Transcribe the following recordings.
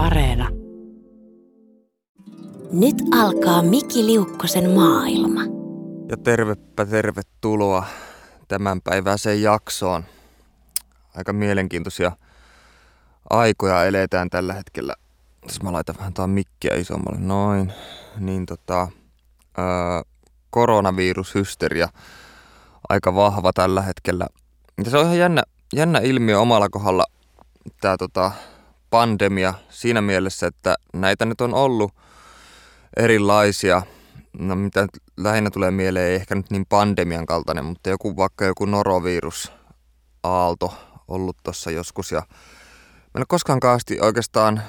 Areena. Nyt alkaa Miki Liukkosen maailma. Ja tervepä tervetuloa tämän päiväiseen jaksoon. Aika mielenkiintoisia aikoja eletään tällä hetkellä. Jos mä laitan vähän tuon mikkiä isommalle, noin. Niin tota, öö, koronavirushysteria aika vahva tällä hetkellä. Ja se on ihan jännä, jännä ilmiö omalla kohdalla tämä tota, pandemia siinä mielessä, että näitä nyt on ollut erilaisia. No mitä lähinnä tulee mieleen, ei ehkä nyt niin pandemian kaltainen, mutta joku vaikka joku norovirus aalto ollut tuossa joskus. Ja mä en ole koskaan kaasti oikeastaan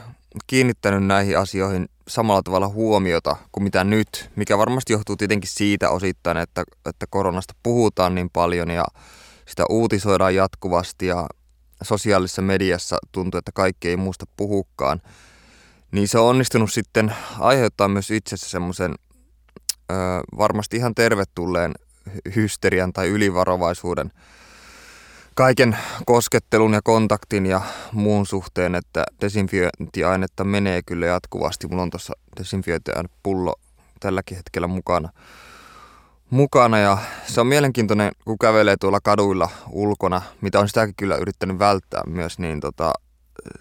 kiinnittänyt näihin asioihin samalla tavalla huomiota kuin mitä nyt, mikä varmasti johtuu tietenkin siitä osittain, että, että koronasta puhutaan niin paljon ja sitä uutisoidaan jatkuvasti ja sosiaalisessa mediassa tuntuu, että kaikki ei muusta puhukaan. Niin se on onnistunut sitten aiheuttaa myös itsessä semmoisen varmasti ihan tervetulleen hysterian tai ylivarovaisuuden kaiken koskettelun ja kontaktin ja muun suhteen, että desinfiointiainetta menee kyllä jatkuvasti. Mulla on tuossa desinfiointiainepullo tälläkin hetkellä mukana. Mukana ja se on mielenkiintoinen, kun kävelee tuolla kaduilla ulkona, mitä on sitäkin kyllä yrittänyt välttää myös, niin tota,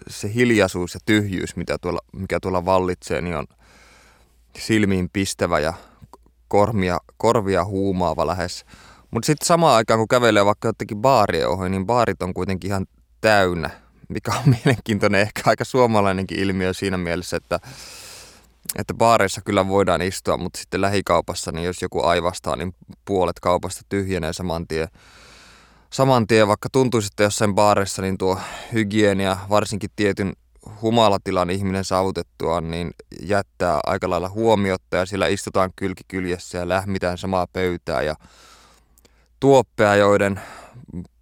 se hiljaisuus ja tyhjyys, mitä tuolla, mikä tuolla vallitsee, niin on silmiin pistävä ja kormia, korvia huumaava lähes. Mutta sitten samaan aikaan, kun kävelee vaikka jotenkin baarien ohi, niin baarit on kuitenkin ihan täynnä, mikä on mielenkiintoinen, ehkä aika suomalainenkin ilmiö siinä mielessä, että, baareissa kyllä voidaan istua, mutta sitten lähikaupassa, niin jos joku aivastaa, niin puolet kaupasta tyhjenee saman tien. Saman tien, vaikka tuntuisi, että jossain baarissa, niin tuo hygienia, varsinkin tietyn humalatilan ihminen saavutettuaan, niin jättää aika lailla huomiota ja siellä istutaan kylkikyljessä ja lähmitään samaa pöytää ja tuoppeja, joiden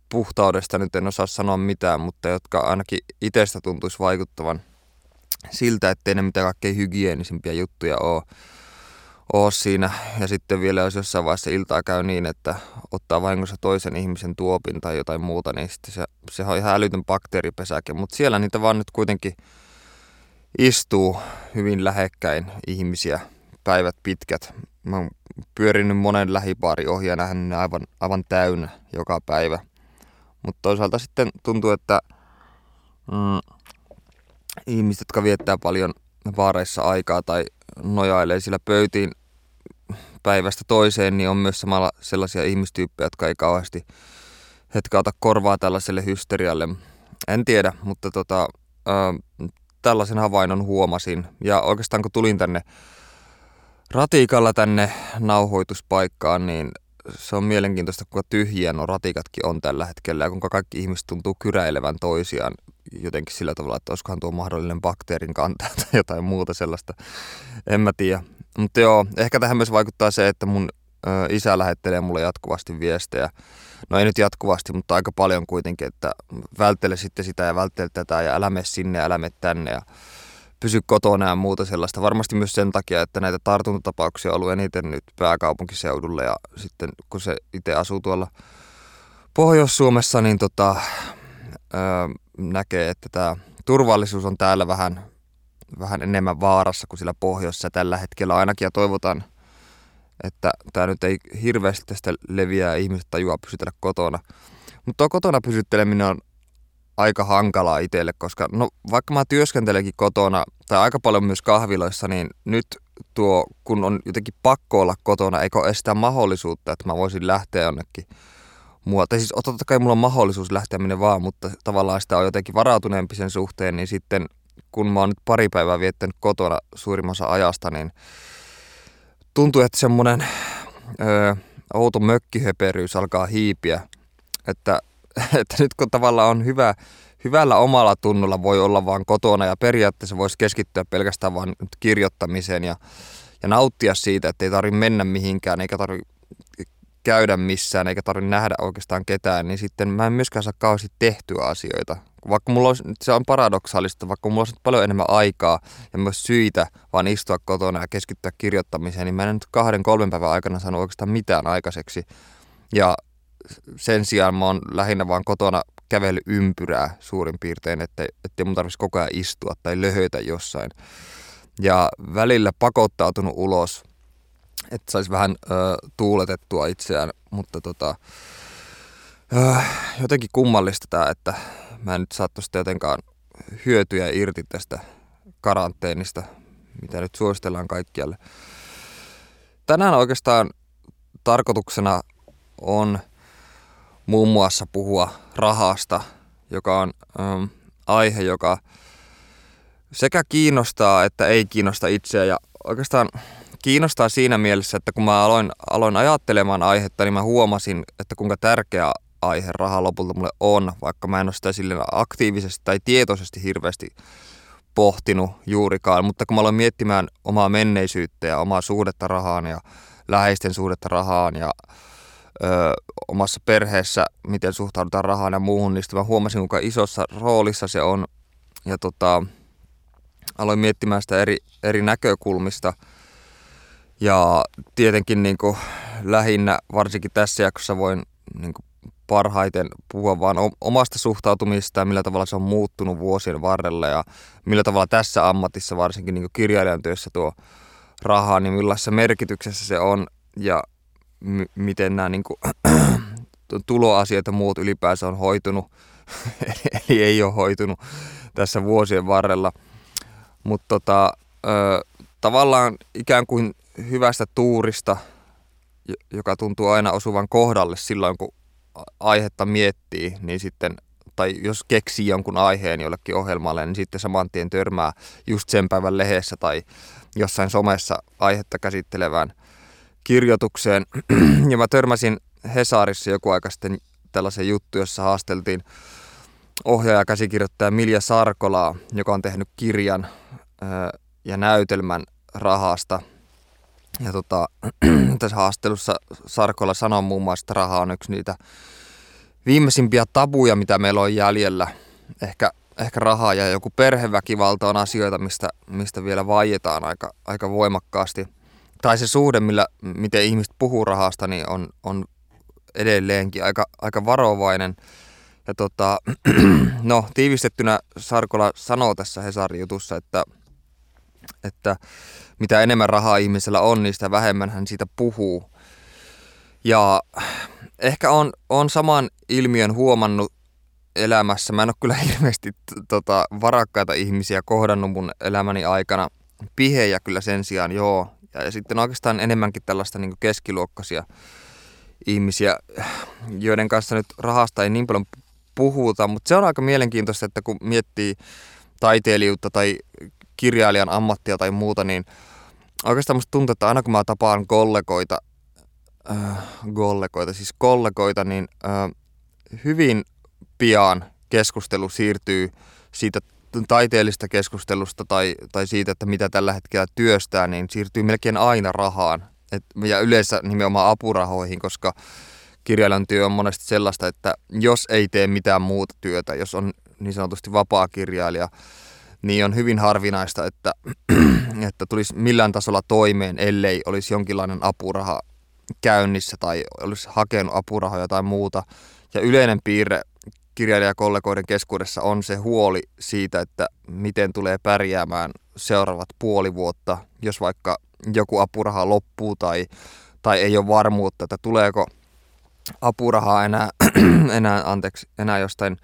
puhtaudesta nyt en osaa sanoa mitään, mutta jotka ainakin itsestä tuntuisi vaikuttavan siltä, ettei ne mitään kaikkein hygienisimpiä juttuja ole, ole siinä. Ja sitten vielä jos jossain vaiheessa iltaa käy niin, että ottaa vahingossa toisen ihmisen tuopin tai jotain muuta, niin sitten se, se on ihan älytön bakteeripesäke. Mutta siellä niitä vaan nyt kuitenkin istuu hyvin lähekkäin ihmisiä päivät pitkät. Mä oon pyörinyt monen lähipaari ohi ja nähnyt aivan, aivan täynnä joka päivä. Mutta toisaalta sitten tuntuu, että mm, ihmiset, jotka viettää paljon baareissa aikaa tai nojailee sillä pöytiin päivästä toiseen, niin on myös samalla sellaisia ihmistyyppejä, jotka ei kauheasti hetkä ota korvaa tällaiselle hysterialle. En tiedä, mutta tota, äh, tällaisen havainnon huomasin. Ja oikeastaan kun tulin tänne ratikalla tänne nauhoituspaikkaan, niin se on mielenkiintoista, kuinka tyhjiä nuo ratikatkin on tällä hetkellä ja kuinka kaikki ihmiset tuntuu kyräilevän toisiaan jotenkin sillä tavalla, että olisikohan tuo mahdollinen bakteerin kantaja tai jotain muuta sellaista. En mä tiedä. Mutta joo, ehkä tähän myös vaikuttaa se, että mun isä lähettelee mulle jatkuvasti viestejä. No ei nyt jatkuvasti, mutta aika paljon kuitenkin, että välttele sitten sitä ja välttele tätä ja älä mene sinne ja älä mene tänne. Ja pysy kotona ja muuta sellaista. Varmasti myös sen takia, että näitä tartuntatapauksia on ollut eniten nyt pääkaupunkiseudulla ja sitten kun se itse asuu tuolla Pohjois-Suomessa, niin tota, näkee, että tämä turvallisuus on täällä vähän, vähän enemmän vaarassa kuin sillä pohjoissa tällä hetkellä ainakin ja toivotaan, että tämä nyt ei hirveästi tästä leviää ihmiset tajua pysytellä kotona. Mutta tuo kotona pysytteleminen on aika hankalaa itselle, koska no, vaikka mä työskentelenkin kotona tai aika paljon myös kahviloissa, niin nyt tuo, kun on jotenkin pakko olla kotona, eikö estä mahdollisuutta, että mä voisin lähteä jonnekin muualta. Siis totta kai mulla on mahdollisuus lähteä minne vaan, mutta tavallaan sitä on jotenkin varautuneempi sen suhteen, niin sitten kun mä oon nyt pari päivää viettänyt kotona suurimmassa ajasta, niin tuntuu, että semmoinen öö, outo mökkihöperyys alkaa hiipiä, että että nyt kun tavallaan on hyvä, hyvällä omalla tunnolla voi olla vaan kotona ja periaatteessa voisi keskittyä pelkästään vain kirjoittamiseen ja, ja nauttia siitä, että ei tarvitse mennä mihinkään eikä tarvitse käydä missään eikä tarvitse nähdä oikeastaan ketään, niin sitten mä en myöskään saa kauheasti tehtyä asioita. Vaikka mulla olisi, se on paradoksaalista, vaikka mulla olisi paljon enemmän aikaa ja myös syitä vaan istua kotona ja keskittyä kirjoittamiseen, niin mä en nyt kahden, kolmen päivän aikana saanut oikeastaan mitään aikaiseksi. Ja sen sijaan mä oon lähinnä vaan kotona kävelyympyrää suurin piirtein, että ettei mun tarvitsisi koko ajan istua tai löhöitä jossain. Ja välillä pakottautunut ulos, että saisi vähän ö, tuuletettua itseään, mutta tota, ö, jotenkin kummallista tämä, että mä en nyt saa tuosta jotenkaan hyötyjä irti tästä karanteenista, mitä nyt suositellaan kaikkialle. Tänään oikeastaan tarkoituksena on muun muassa puhua rahasta, joka on ähm, aihe, joka sekä kiinnostaa että ei kiinnosta itseä. Ja oikeastaan kiinnostaa siinä mielessä, että kun mä aloin, aloin ajattelemaan aihetta, niin mä huomasin, että kuinka tärkeä aihe raha lopulta mulle on, vaikka mä en ole sitä sille aktiivisesti tai tietoisesti hirveästi pohtinut juurikaan. Mutta kun mä aloin miettimään omaa menneisyyttä ja omaa suhdetta rahaan ja läheisten suhdetta rahaan ja ö, omassa perheessä, miten suhtaudutaan rahaan ja muuhun, niin mä huomasin, kuinka isossa roolissa se on. Ja tota, aloin miettimään sitä eri, eri näkökulmista. Ja tietenkin niin kuin, lähinnä, varsinkin tässä jaksossa, voin niin kuin, parhaiten puhua vaan omasta suhtautumista ja millä tavalla se on muuttunut vuosien varrella ja millä tavalla tässä ammatissa, varsinkin niin kirjailijan työssä tuo rahaa, niin millaisessa merkityksessä se on ja m- miten nämä niin kuin, tuloasiat ja muut ylipäänsä on hoitunut, eli ei ole hoitunut tässä vuosien varrella. Mutta tota, tavallaan ikään kuin hyvästä tuurista, joka tuntuu aina osuvan kohdalle silloin, kun aihetta miettii, niin sitten tai jos keksii jonkun aiheen jollekin ohjelmalle, niin sitten saman tien törmää just sen päivän lehdessä tai jossain somessa aihetta käsittelevään kirjoitukseen. ja mä törmäsin Hesarissa joku aika sitten tällaisen juttu, jossa haasteltiin ohjaaja käsikirjoittaja Milja Sarkolaa, joka on tehnyt kirjan ja näytelmän rahasta. Ja tota, tässä haastelussa Sarkola sanoi muun muassa, että raha on yksi niitä viimeisimpiä tabuja, mitä meillä on jäljellä. Ehkä, ehkä raha ja joku perheväkivalta on asioita, mistä, mistä vielä vaietaan aika, aika voimakkaasti. Tai se suhde, millä, miten ihmiset puhuu rahasta, niin on, on edelleenkin aika, aika varovainen. Ja tota, no, tiivistettynä Sarkola sanoo tässä Hesarin jutussa, että, että mitä enemmän rahaa ihmisellä on, niin sitä vähemmän hän siitä puhuu. Ja ehkä on, on saman ilmiön huomannut elämässä. Mä en ole kyllä hirveästi tota, varakkaita ihmisiä kohdannut mun elämäni aikana. Pihejä kyllä sen sijaan, joo. Ja, ja sitten oikeastaan enemmänkin tällaista niin keskiluokkaisia ihmisiä, joiden kanssa nyt rahasta ei niin paljon puhuta. Mutta se on aika mielenkiintoista, että kun miettii taiteilijuutta tai kirjailijan ammattia tai muuta, niin oikeastaan musta tuntuu, että aina kun mä tapaan kollegoita, äh, kollegoita, siis kollegoita, niin äh, hyvin pian keskustelu siirtyy siitä taiteellista keskustelusta tai, tai siitä, että mitä tällä hetkellä työstää, niin siirtyy melkein aina rahaan. Et, ja yleensä nimenomaan apurahoihin, koska kirjailijan työ on monesti sellaista, että jos ei tee mitään muuta työtä, jos on niin sanotusti vapaa kirjailija, niin on hyvin harvinaista, että, että tulisi millään tasolla toimeen, ellei olisi jonkinlainen apuraha käynnissä tai olisi hakenut apurahoja tai muuta. Ja yleinen piirre kirjailijakollegoiden keskuudessa on se huoli siitä, että miten tulee pärjäämään seuraavat puoli vuotta, jos vaikka joku apuraha loppuu tai, tai ei ole varmuutta, että tuleeko apurahaa enää, enää, anteeksi, enää jostain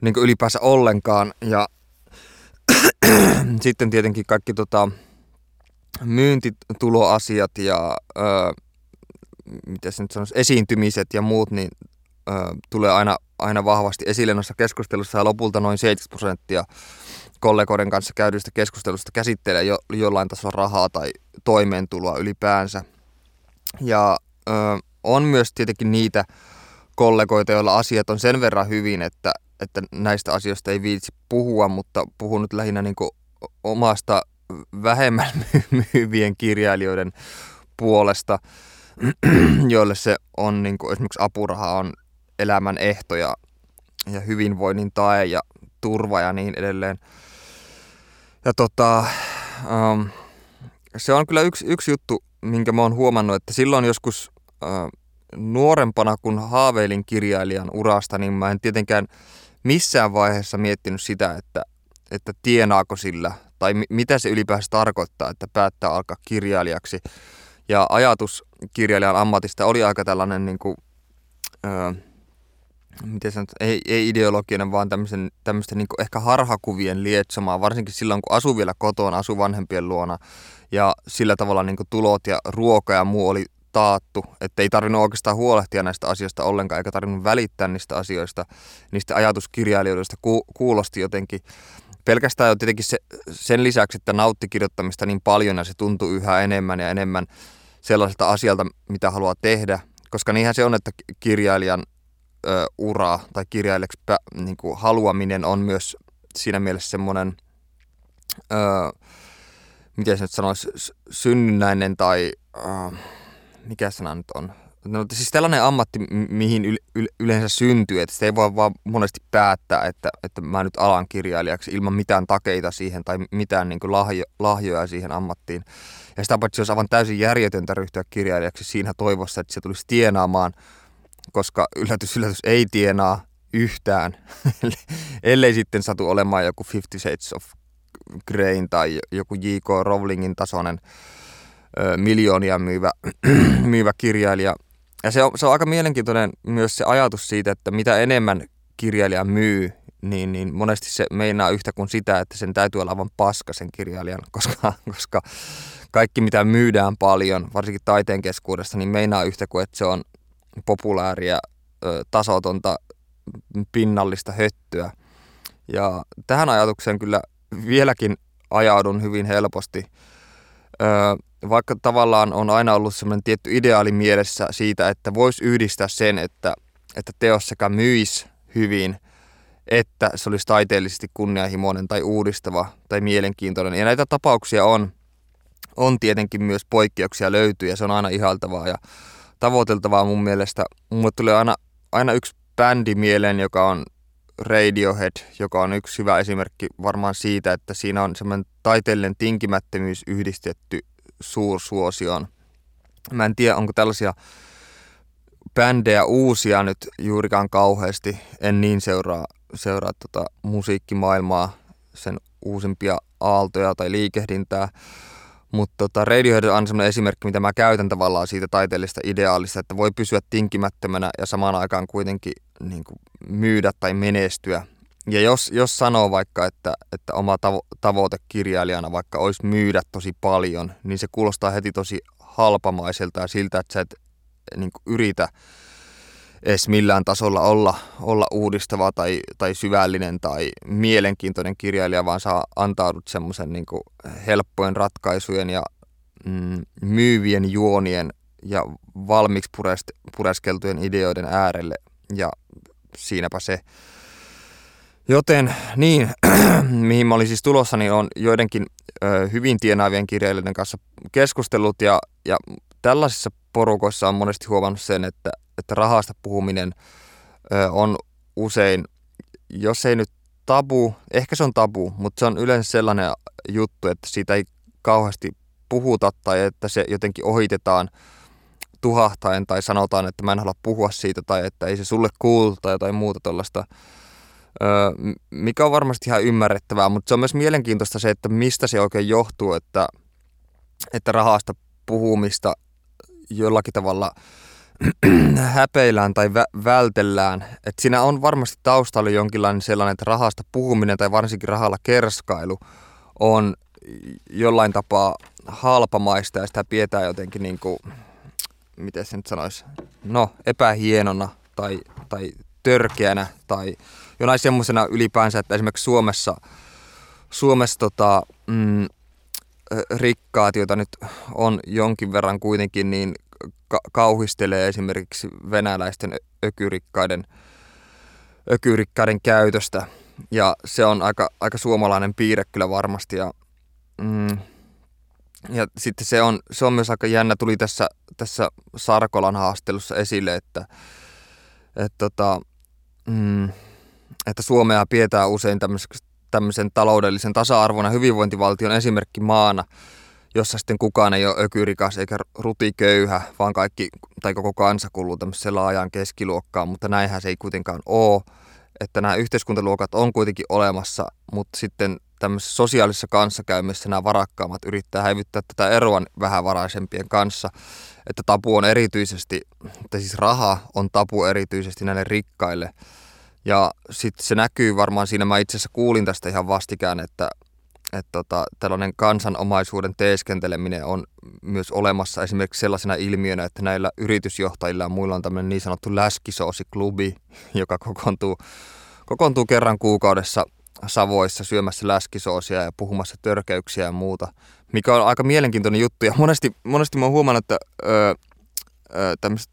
niin ylipäänsä ollenkaan. Ja sitten tietenkin kaikki tota, myyntituloasiat ja ö, mitä se nyt sanoisi, esiintymiset ja muut, niin ö, tulee aina, aina vahvasti esille noissa keskustelussa ja lopulta noin 70 prosenttia kollegoiden kanssa käydyistä keskustelusta käsittelee jo, jollain tasolla rahaa tai toimeentuloa ylipäänsä. Ja ö, on myös tietenkin niitä kollegoita, joilla asiat on sen verran hyvin, että, että näistä asioista ei viitsi puhua, mutta puhun nyt lähinnä niin omasta vähemmän myyvien kirjailijoiden puolesta, joille se on niin kuin esimerkiksi apuraha on elämän ehto ja, ja hyvinvoinnin tae ja turva ja niin edelleen. Ja tota, um, se on kyllä yksi, yksi juttu, minkä mä oon huomannut, että silloin joskus uh, nuorempana, kun haaveilin kirjailijan urasta, niin mä en tietenkään missään vaiheessa miettinyt sitä, että, että tienaako sillä tai mi- mitä se ylipäänsä tarkoittaa, että päättää alkaa kirjailijaksi. Ja ajatus kirjailijan ammatista oli aika tällainen, niin kuin, öö, miten sanot, ei, ei ideologinen, vaan tämmöisen, tämmöisten niin ehkä harhakuvien lietsomaa, varsinkin silloin, kun asui vielä kotona, asui vanhempien luona. Ja sillä tavalla niin tulot ja ruoka ja muu oli taattu, että ei tarvinnut oikeastaan huolehtia näistä asioista ollenkaan, eikä tarvinnut välittää niistä asioista, niistä ajatuskirjailijoista ku, kuulosti jotenkin. Pelkästään jo tietenkin se, sen lisäksi, että nautti kirjoittamista niin paljon ja se tuntuu yhä enemmän ja enemmän sellaiselta asialta, mitä haluaa tehdä, koska niinhän se on, että kirjailijan ö, ura tai kirjailijaksi niin kuin haluaminen on myös siinä mielessä semmoinen, miten se nyt sanoisi, synnynnäinen tai... Ö, mikä sana nyt on? No, siis tällainen ammatti, mihin yl, yl, yleensä syntyy, että sitä ei voi vaan monesti päättää, että, että mä nyt alan kirjailijaksi ilman mitään takeita siihen tai mitään niin lahjo, lahjoja siihen ammattiin. Ja sitä paitsi olisi aivan täysin järjetöntä ryhtyä kirjailijaksi siinä toivossa, että se tulisi tienaamaan, koska yllätys, yllätys ei tienaa yhtään, ellei sitten satu olemaan joku Fifty Shades of Grain tai joku J.K. Rowlingin tasoinen miljoonia myyvä, myyvä kirjailija. Ja se on, se on aika mielenkiintoinen myös se ajatus siitä, että mitä enemmän kirjailija myy, niin, niin monesti se meinaa yhtä kuin sitä, että sen täytyy olla aivan paska sen kirjailijan, koska, koska kaikki mitä myydään paljon, varsinkin taiteen keskuudessa, niin meinaa yhtä kuin, että se on populääriä, tasotonta, pinnallista höttyä. Ja tähän ajatukseen kyllä vieläkin ajaudun hyvin helposti vaikka tavallaan on aina ollut semmoinen tietty ideaali mielessä siitä, että voisi yhdistää sen, että, että teos sekä myisi hyvin, että se olisi taiteellisesti kunnianhimoinen tai uudistava tai mielenkiintoinen. Ja näitä tapauksia on, on tietenkin myös poikkeuksia löytyy ja se on aina ihaltavaa ja tavoiteltavaa mun mielestä. Mulle tulee aina, aina yksi bändi mieleen, joka on Radiohead, joka on yksi hyvä esimerkki varmaan siitä, että siinä on semmoinen taiteellinen tinkimättömyys yhdistetty suursuosioon. Mä en tiedä, onko tällaisia bändejä uusia nyt juurikaan kauheasti. En niin seuraa, seuraa tota musiikkimaailmaa, sen uusimpia aaltoja tai liikehdintää. Mutta tota, Radiohead on sellainen esimerkki, mitä mä käytän tavallaan siitä taiteellisesta ideaalista, että voi pysyä tinkimättömänä ja samaan aikaan kuitenkin niin kuin, myydä tai menestyä ja jos, jos sanoo vaikka, että, että oma tavo- tavoite kirjailijana vaikka olisi myydä tosi paljon, niin se kuulostaa heti tosi halpamaiselta ja siltä, että sä et niin yritä edes millään tasolla olla, olla uudistava tai, tai syvällinen tai mielenkiintoinen kirjailija, vaan saa antaudut semmoisen niin helppojen ratkaisujen ja mm, myyvien juonien ja valmiiksi pureskeltujen ideoiden äärelle. Ja siinäpä se. Joten niin, mihin mä olin siis tulossa, niin on joidenkin ö, hyvin tienaavien kirjailijoiden kanssa keskustellut ja, ja tällaisissa porukoissa on monesti huomannut sen, että, että rahasta puhuminen ö, on usein, jos ei nyt tabu, ehkä se on tabu, mutta se on yleensä sellainen juttu, että siitä ei kauheasti puhuta tai että se jotenkin ohitetaan tuhahtaen tai sanotaan, että mä en halua puhua siitä tai että ei se sulle kuulu tai jotain muuta tuollaista mikä on varmasti ihan ymmärrettävää, mutta se on myös mielenkiintoista se, että mistä se oikein johtuu, että, että rahasta puhumista jollakin tavalla häpeillään tai vä- vältellään. Että siinä on varmasti taustalla jonkinlainen sellainen, että rahasta puhuminen tai varsinkin rahalla kerskailu on jollain tapaa halpamaista ja sitä pidetään jotenkin niin kuin, miten se nyt sanoisi, no epähienona tai, tai törkeänä tai jonain semmoisena ylipäänsä, että esimerkiksi Suomessa, Suomessa tota, mm, rikkaat, joita nyt on jonkin verran kuitenkin, niin ka- kauhistelee esimerkiksi venäläisten ökyrikkaiden, ökyrikkaiden käytöstä. Ja se on aika, aika suomalainen piirre kyllä varmasti. Ja, mm, ja sitten se on, se on myös aika jännä, tuli tässä, tässä Sarkolan haastelussa esille, että, että tota, mm, että Suomea pidetään usein tämmöisen taloudellisen tasa-arvon ja hyvinvointivaltion esimerkki maana, jossa sitten kukaan ei ole ökyrikas eikä rutiköyhä, vaan kaikki tai koko kansa kuuluu tämmöiseen laajan keskiluokkaan, mutta näinhän se ei kuitenkaan ole, että nämä yhteiskuntaluokat on kuitenkin olemassa, mutta sitten tämmöisessä sosiaalisessa kanssakäymisessä nämä varakkaammat yrittää häivyttää tätä eroa vähävaraisempien kanssa, että tapu on erityisesti, että siis raha on tapu erityisesti näille rikkaille. Ja sitten se näkyy varmaan siinä, mä itse asiassa kuulin tästä ihan vastikään, että, että tota, tällainen kansanomaisuuden teeskenteleminen on myös olemassa esimerkiksi sellaisena ilmiönä, että näillä yritysjohtajilla ja muilla on tämmöinen niin sanottu läskisoosiklubi, joka kokoontuu, kokoontuu kerran kuukaudessa Savoissa syömässä läskisoosia ja puhumassa törkeyksiä ja muuta, mikä on aika mielenkiintoinen juttu. Ja monesti, monesti mä oon huomannut, että öö, tämmöisissä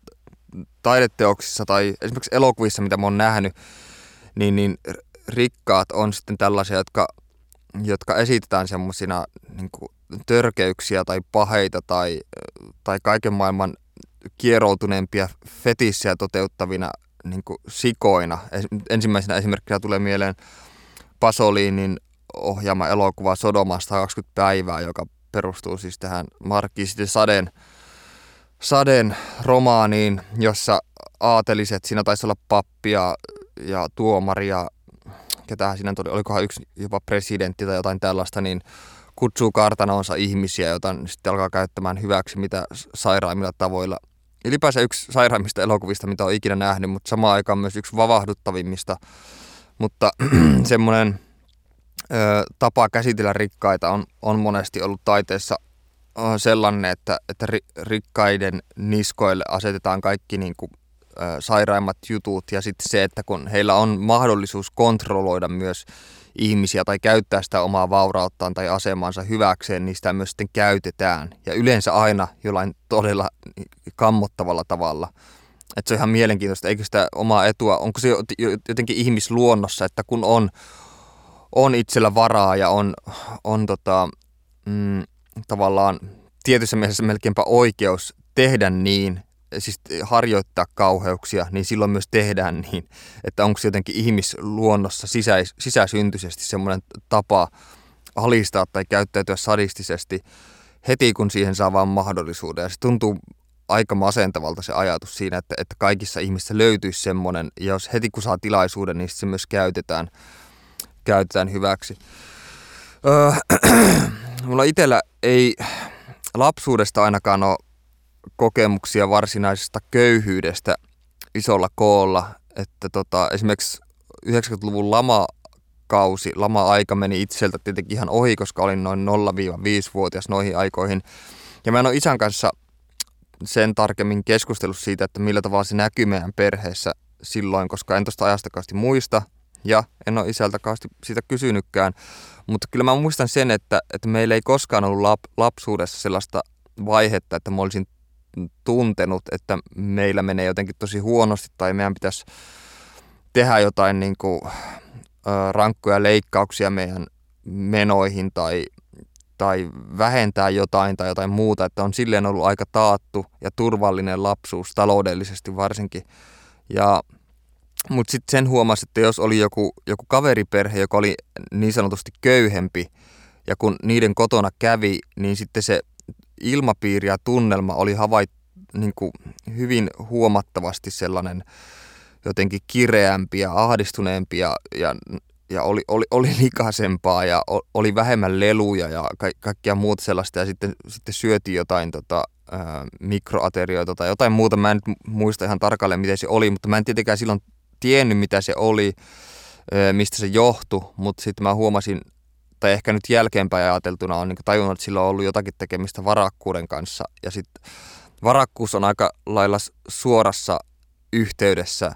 taideteoksissa tai esimerkiksi elokuvissa, mitä mä oon nähnyt, niin, niin rikkaat on sitten tällaisia, jotka jotka esitetään semmoisina niin törkeyksiä tai paheita tai, tai kaiken maailman kieroutuneempia fetissejä toteuttavina niin sikoina. Ensimmäisenä esimerkkinä tulee mieleen Pasolinin ohjaama elokuva Sodomasta 20 päivää, joka perustuu siis tähän Markkiis Saden, Saden romaaniin, jossa aateliset, siinä taisi olla pappia ja tuomaria ketähän siinä tuli, olikohan yksi jopa presidentti tai jotain tällaista, niin kutsuu kartanoonsa ihmisiä, joita sitten alkaa käyttämään hyväksi mitä sairaimmilla tavoilla. Ylipäänsä yksi sairaimmista elokuvista, mitä on ikinä nähnyt, mutta samaan aikaan myös yksi vavahduttavimmista. Mutta semmoinen ö, tapa käsitellä rikkaita on, on monesti ollut taiteessa sellainen, että, että rikkaiden niskoille asetetaan kaikki niin kuin sairaimmat jutut ja sitten se, että kun heillä on mahdollisuus kontrolloida myös ihmisiä tai käyttää sitä omaa vaurauttaan tai asemaansa hyväkseen, niin sitä myös sitten käytetään. Ja yleensä aina jollain todella kammottavalla tavalla. Että se on ihan mielenkiintoista, eikö sitä omaa etua, onko se jotenkin ihmisluonnossa, että kun on, on itsellä varaa ja on, on tota, mm, tavallaan tietyssä mielessä melkeinpä oikeus tehdä niin, siis harjoittaa kauheuksia, niin silloin myös tehdään niin, että onko se jotenkin ihmisluonnossa sisäis, sisäsyntyisesti semmoinen tapa alistaa tai käyttäytyä sadistisesti heti, kun siihen saa vain mahdollisuuden. Ja se tuntuu aika masentavalta se ajatus siinä, että, että kaikissa ihmisissä löytyisi semmoinen, ja jos heti kun saa tilaisuuden, niin se myös käytetään, käytetään hyväksi. Öö, mulla itsellä ei lapsuudesta ainakaan ole kokemuksia varsinaisesta köyhyydestä isolla koolla. Että tota, esimerkiksi 90-luvun lamakausi, lama-aika meni itseltä tietenkin ihan ohi, koska olin noin 0-5-vuotias noihin aikoihin. Ja mä en ole isän kanssa sen tarkemmin keskustellut siitä, että millä tavalla se näkyy meidän perheessä silloin, koska en tuosta ajasta kausti muista ja en ole isältä kausti siitä kysynytkään. Mutta kyllä mä muistan sen, että, että meillä ei koskaan ollut lap, lapsuudessa sellaista vaihetta, että mä olisin tuntenut, että meillä menee jotenkin tosi huonosti tai meidän pitäisi tehdä jotain niin kuin, rankkoja leikkauksia meidän menoihin tai, tai vähentää jotain tai jotain muuta, että on silleen ollut aika taattu ja turvallinen lapsuus taloudellisesti varsinkin. Ja, mutta sitten sen huomasi, että jos oli joku, joku kaveriperhe, joka oli niin sanotusti köyhempi, ja kun niiden kotona kävi, niin sitten se ilmapiiri ja tunnelma oli havait, niin kuin hyvin huomattavasti sellainen jotenkin kireämpi ja ahdistuneempi ja, ja, ja oli, oli, oli likaisempaa ja oli vähemmän leluja ja ka, kaikkia muuta sellaista ja sitten, sitten syötiin jotain tota, ää, mikroaterioita tai jotain muuta. Mä en nyt muista ihan tarkalleen miten se oli, mutta mä en tietenkään silloin tiennyt mitä se oli, ää, mistä se johtui, mutta sitten mä huomasin tai ehkä nyt jälkeenpäin ajateltuna on niin tajunnut, että sillä on ollut jotakin tekemistä varakkuuden kanssa. Ja sitten varakkuus on aika lailla suorassa yhteydessä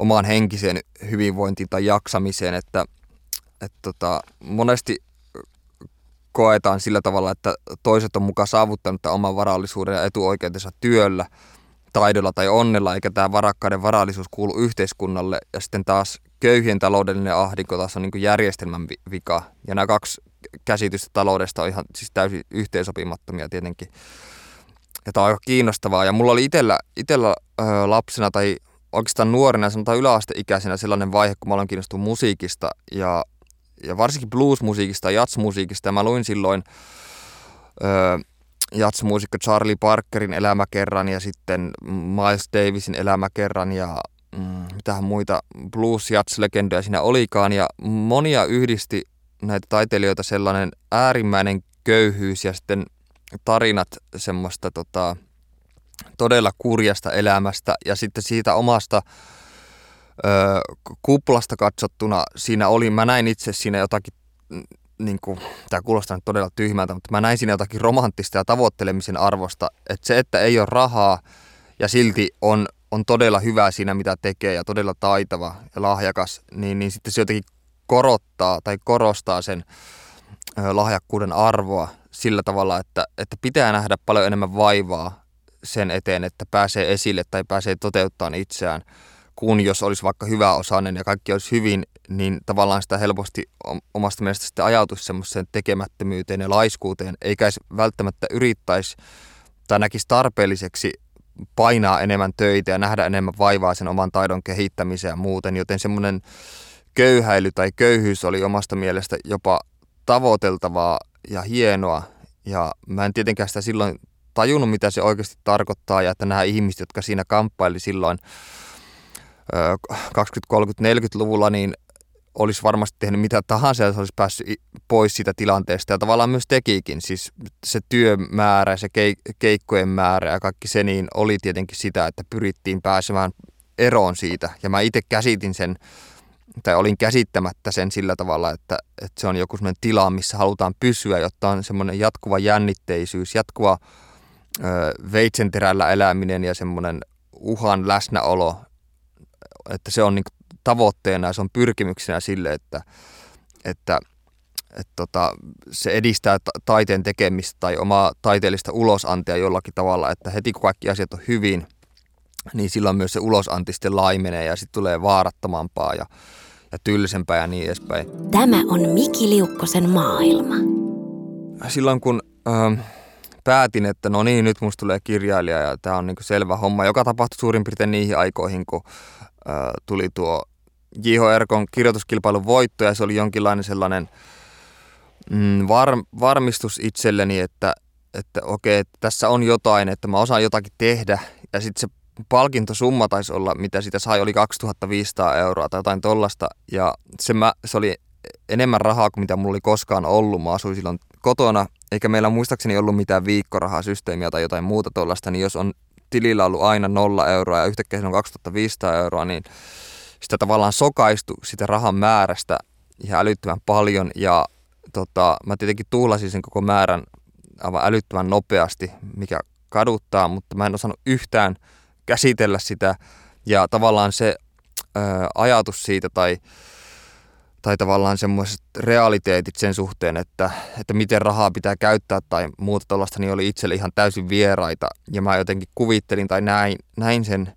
omaan henkiseen hyvinvointiin tai jaksamiseen, että, että tota, monesti koetaan sillä tavalla, että toiset on mukaan saavuttanut tämän oman varallisuuden ja etuoikeutensa työllä, taidolla tai onnella, eikä tämä varakkaiden varallisuus kuulu yhteiskunnalle. Ja sitten taas köyhien taloudellinen ahdinko taas on niin järjestelmän vika. Ja nämä kaksi käsitystä taloudesta on ihan siis täysin yhteensopimattomia tietenkin. Ja tämä on aika kiinnostavaa. Ja mulla oli itellä, itellä ö, lapsena tai oikeastaan nuorena, sanotaan yläasteikäisenä sellainen vaihe, kun mä olen kiinnostunut musiikista ja, ja varsinkin bluesmusiikista ja jazzmusiikista. Ja mä luin silloin öö, jatsmuusikko Charlie Parkerin elämäkerran ja sitten Miles Davisin elämäkerran ja mm, mitähän muita blues jats legendoja siinä olikaan. Ja monia yhdisti näitä taiteilijoita sellainen äärimmäinen köyhyys ja sitten tarinat semmoista tota, todella kurjasta elämästä ja sitten siitä omasta ö, kuplasta katsottuna siinä oli, mä näin itse siinä jotakin niin kuin, tämä kuulostaa nyt todella tyhmältä, mutta mä näin siinä jotakin romanttista ja tavoittelemisen arvosta, että se, että ei ole rahaa ja silti on, on todella hyvä siinä, mitä tekee ja todella taitava ja lahjakas, niin, niin sitten se jotenkin korottaa tai korostaa sen ö, lahjakkuuden arvoa sillä tavalla, että, että pitää nähdä paljon enemmän vaivaa sen eteen, että pääsee esille tai pääsee toteuttamaan itseään, kun jos olisi vaikka hyvä osainen ja kaikki olisi hyvin, niin tavallaan sitä helposti omasta mielestä sitten ajautuisi semmoiseen tekemättömyyteen ja laiskuuteen, eikä välttämättä yrittäisi tai näkisi tarpeelliseksi painaa enemmän töitä ja nähdä enemmän vaivaa sen oman taidon kehittämiseen ja muuten, joten semmoinen köyhäily tai köyhyys oli omasta mielestä jopa tavoiteltavaa ja hienoa. Ja mä en tietenkään sitä silloin tajunnut, mitä se oikeasti tarkoittaa ja että nämä ihmiset, jotka siinä kamppaili silloin 20, 30, 40-luvulla, niin olisi varmasti tehnyt mitä tahansa ja se olisi päässyt pois siitä tilanteesta ja tavallaan myös tekikin. Siis se työmäärä, se keikkojen määrä ja kaikki se niin oli tietenkin sitä, että pyrittiin pääsemään eroon siitä. Ja mä itse käsitin sen, tai olin käsittämättä sen sillä tavalla, että, että se on joku sellainen tila, missä halutaan pysyä, jotta on semmoinen jatkuva jännitteisyys, jatkuva veitsenterällä eläminen ja semmoinen uhan läsnäolo, että se on niin tavoitteena ja se on pyrkimyksenä sille, että, että, että tota, se edistää taiteen tekemistä tai omaa taiteellista ulosantia jollakin tavalla, että heti kun kaikki asiat on hyvin, niin silloin myös se ulosanti sitten laimenee ja sitten tulee vaarattomampaa ja, ja tylsempää ja niin edespäin. Tämä on Miki Liukkosen maailma. Silloin kun äh, päätin, että no niin, nyt musta tulee kirjailija ja tämä on niinku selvä homma, joka tapahtui suurin piirtein niihin aikoihin, kun äh, tuli tuo J.H. Erkon kirjoituskilpailun voitto ja se oli jonkinlainen sellainen mm, var, varmistus itselleni, että, että okei, että tässä on jotain, että mä osaan jotakin tehdä ja sitten se palkintosumma taisi olla, mitä sitä sai, oli 2500 euroa tai jotain tollasta ja se, mä, se oli enemmän rahaa kuin mitä mulla oli koskaan ollut. Mä asuin silloin kotona, eikä meillä muistaakseni ollut mitään viikkorahasysteemiä tai jotain muuta tollasta, niin jos on tilillä ollut aina nolla euroa ja yhtäkkiä se on 2500 euroa, niin sitä tavallaan sokaistu sitä rahan määrästä ihan älyttömän paljon. Ja tota, mä tietenkin tuulasin sen koko määrän aivan älyttömän nopeasti, mikä kaduttaa, mutta mä en osannut yhtään käsitellä sitä. Ja tavallaan se ö, ajatus siitä tai, tai tavallaan semmoiset realiteetit sen suhteen, että, että miten rahaa pitää käyttää tai muuta tuollaista, niin oli itselle ihan täysin vieraita ja mä jotenkin kuvittelin tai näin, näin sen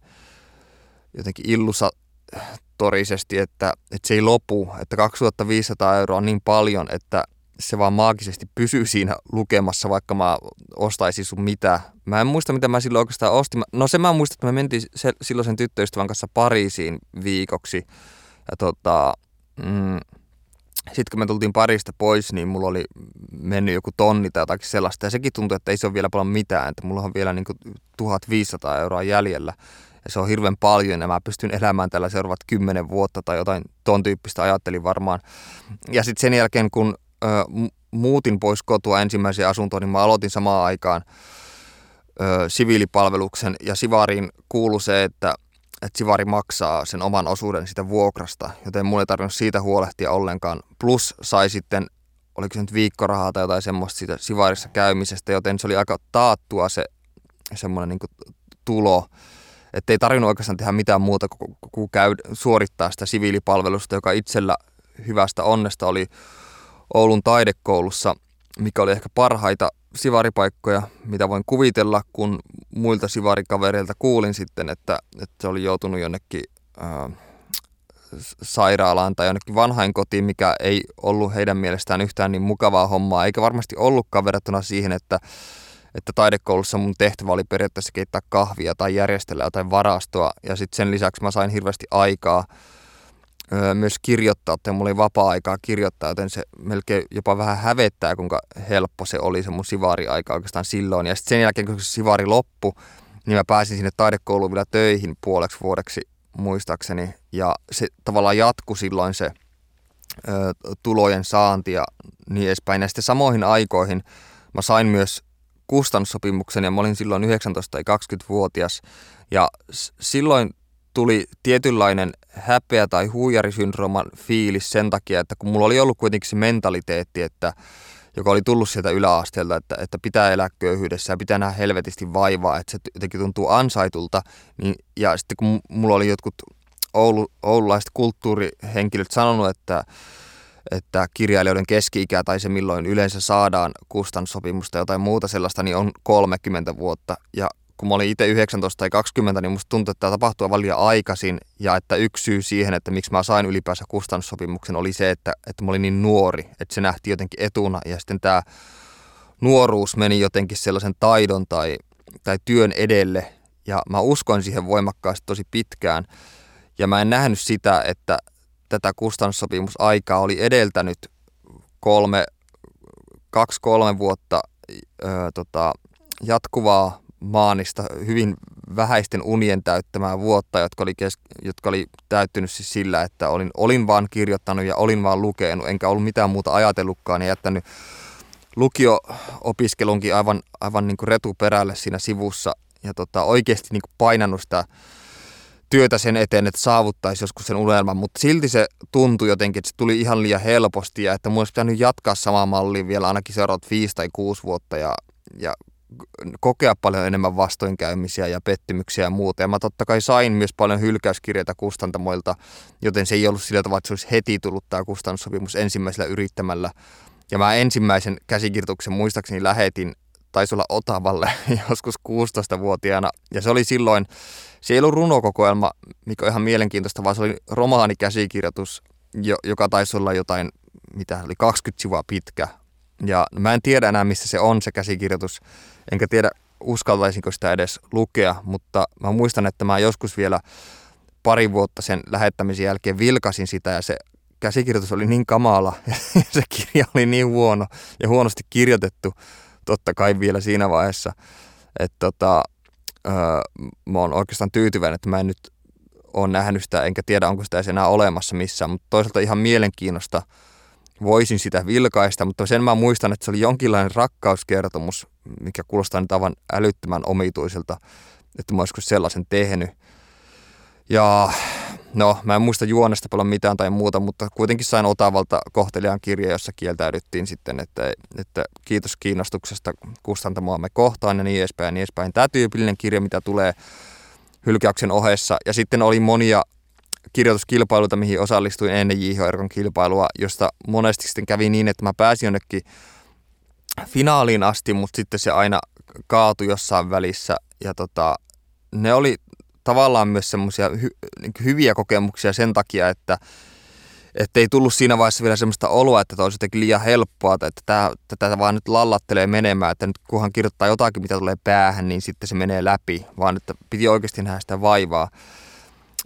jotenkin illusa, torisesti, että, että se ei lopu, että 2500 euroa on niin paljon, että se vaan maagisesti pysyy siinä lukemassa, vaikka mä ostaisin sun mitä. Mä en muista, mitä mä silloin oikeastaan ostin. No se mä muistan, että me mentiin se, silloin sen tyttöystävän kanssa Pariisiin viikoksi. Ja tota, mm, sitten kun me tultiin parista pois, niin mulla oli mennyt joku tonni tai jotakin sellaista. Ja sekin tuntui, että ei se ole vielä paljon mitään. Että mulla on vielä niin kuin 1500 euroa jäljellä. Ja se on hirveän paljon ja mä pystyn elämään tällä seuraavat kymmenen vuotta tai jotain ton tyyppistä ajattelin varmaan. Ja sitten sen jälkeen, kun ö, muutin pois kotua ensimmäiseen asuntoon, niin mä aloitin samaan aikaan ö, siviilipalveluksen ja Sivariin kuului se, että että Sivari maksaa sen oman osuuden sitä vuokrasta, joten mulle ei tarvinnut siitä huolehtia ollenkaan. Plus sai sitten, oliko se nyt viikkorahaa tai jotain semmoista siitä Sivarissa käymisestä, joten se oli aika taattua se semmoinen niin tulo että ei tarvinnut oikeastaan tehdä mitään muuta kuin käy, suorittaa sitä siviilipalvelusta, joka itsellä hyvästä onnesta oli Oulun taidekoulussa, mikä oli ehkä parhaita sivaripaikkoja, mitä voin kuvitella, kun muilta sivarikavereilta kuulin sitten, että, että se oli joutunut jonnekin ää, sairaalaan tai jonnekin vanhainkotiin, mikä ei ollut heidän mielestään yhtään niin mukavaa hommaa, eikä varmasti ollutkaan verrattuna siihen, että että taidekoulussa mun tehtävä oli periaatteessa keittää kahvia tai järjestellä jotain varastoa. Ja sitten sen lisäksi mä sain hirveästi aikaa myös kirjoittaa, että mulla oli vapaa-aikaa kirjoittaa, joten se melkein jopa vähän hävettää, kuinka helppo se oli se mun sivari-aika oikeastaan silloin. Ja sitten sen jälkeen, kun se sivari loppui, niin mä pääsin sinne taidekouluun vielä töihin puoleksi vuodeksi muistaakseni. Ja se tavallaan jatkui silloin se ö, tulojen saanti ja niin edespäin. Ja sitten samoihin aikoihin mä sain myös kustannussopimuksen ja mä olin silloin 19 tai 20-vuotias. Ja silloin tuli tietynlainen häpeä tai huijarisyndrooman fiilis sen takia, että kun mulla oli ollut kuitenkin se mentaliteetti, että joka oli tullut sieltä yläasteelta, että, että pitää elää köyhyydessä ja pitää nähdä helvetisti vaivaa, että se jotenkin tuntuu ansaitulta. Niin, ja sitten kun mulla oli jotkut Oulu, oululaiset kulttuurihenkilöt sanonut, että, että kirjailijoiden keski-ikä tai se milloin yleensä saadaan kustannussopimusta tai jotain muuta sellaista, niin on 30 vuotta. Ja kun mä olin itse 19 tai 20, niin musta tuntui, että tämä tapahtui aivan liian aikaisin. Ja että yksi syy siihen, että miksi mä sain ylipäänsä kustannussopimuksen, oli se, että, että mä olin niin nuori, että se nähtiin jotenkin etuna. Ja sitten tämä nuoruus meni jotenkin sellaisen taidon tai, tai työn edelle. Ja mä uskoin siihen voimakkaasti tosi pitkään. Ja mä en nähnyt sitä, että tätä kustannussopimusaikaa oli edeltänyt kolme, kaksi-kolme vuotta ö, tota, jatkuvaa maanista hyvin vähäisten unien täyttämää vuotta, jotka oli, kes- jotka oli täyttynyt siis sillä, että olin, olin vaan kirjoittanut ja olin vaan lukenut, enkä ollut mitään muuta ajatellutkaan ja jättänyt lukio-opiskelunkin aivan, aivan niin kuin retuperälle siinä sivussa ja tota, oikeasti niin kuin painanut sitä työtä sen eteen, että saavuttaisi joskus sen unelman, mutta silti se tuntui jotenkin, että se tuli ihan liian helposti ja että mun olisi pitänyt jatkaa samaa mallia vielä ainakin seuraavat viisi tai kuusi vuotta ja, ja kokea paljon enemmän vastoinkäymisiä ja pettymyksiä ja muuta. Ja mä totta kai sain myös paljon hylkäyskirjeitä kustantamoilta, joten se ei ollut sillä tavalla, että se olisi heti tullut tämä kustannussopimus ensimmäisellä yrittämällä. Ja mä ensimmäisen käsikirjoituksen muistaakseni lähetin, taisi olla Otavalle joskus 16-vuotiaana. Ja se oli silloin, se ei ollut runokokoelma, mikä on ihan mielenkiintoista, vaan se oli romaanikäsikirjoitus, joka taisi olla jotain, mitä oli 20 sivua pitkä. Ja mä en tiedä enää, missä se on se käsikirjoitus, enkä tiedä uskaltaisinko sitä edes lukea, mutta mä muistan, että mä joskus vielä pari vuotta sen lähettämisen jälkeen vilkasin sitä ja se käsikirjoitus oli niin kamala ja se kirja oli niin huono ja huonosti kirjoitettu totta kai vielä siinä vaiheessa, että tota, öö, mä oon oikeastaan tyytyväinen, että mä en nyt ole nähnyt sitä, enkä tiedä onko sitä enää olemassa missään, mutta toisaalta ihan mielenkiinnosta voisin sitä vilkaista, mutta sen mä muistan, että se oli jonkinlainen rakkauskertomus, mikä kuulostaa nyt aivan älyttömän omituiselta, että mä olisiko sellaisen tehnyt. Ja no, mä en muista juonesta paljon mitään tai muuta, mutta kuitenkin sain Otavalta kohtelijan kirja, jossa kieltäydyttiin sitten, että, että kiitos kiinnostuksesta kustantamoamme kohtaan ja niin edespäin ja niin edespäin. Tämä tyypillinen kirja, mitä tulee hylkäyksen ohessa. Ja sitten oli monia kirjoituskilpailuita, mihin osallistuin ennen JHRKon kilpailua, josta monesti sitten kävi niin, että mä pääsin jonnekin finaaliin asti, mutta sitten se aina kaatui jossain välissä. Ja tota, ne oli tavallaan myös semmoisia hy, niin hyviä kokemuksia sen takia, että että ei tullut siinä vaiheessa vielä semmoista oloa, että tämä olisi jotenkin liian helppoa, että tämä, tätä vaan nyt lallattelee menemään, että nyt kunhan kirjoittaa jotakin, mitä tulee päähän, niin sitten se menee läpi, vaan että piti oikeasti nähdä sitä vaivaa.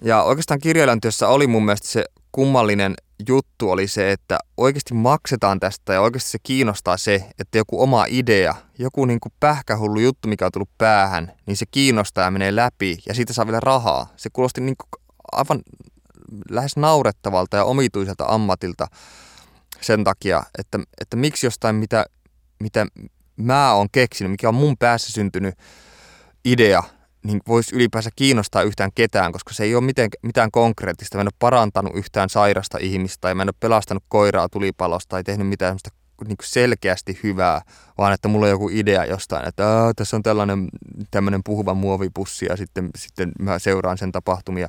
Ja oikeastaan kirjailijan työssä oli mun mielestä se kummallinen juttu oli se, että oikeasti maksetaan tästä ja oikeasti se kiinnostaa se, että joku oma idea, joku niin kuin pähkähullu juttu, mikä on tullut päähän, niin se kiinnostaa ja menee läpi ja siitä saa vielä rahaa. Se kuulosti niin kuin aivan lähes naurettavalta ja omituiselta ammatilta sen takia, että, että miksi jostain, mitä, mitä mä oon keksinyt, mikä on mun päässä syntynyt idea, niin voisi ylipäänsä kiinnostaa yhtään ketään, koska se ei ole miten, mitään konkreettista. Mä en ole parantanut yhtään sairasta ihmistä tai mä en ole pelastanut koiraa tulipalosta tai tehnyt mitään niin selkeästi hyvää, vaan että mulla on joku idea jostain, että tässä on tällainen tämmöinen puhuva muovipussi ja sitten, sitten mä seuraan sen tapahtumia.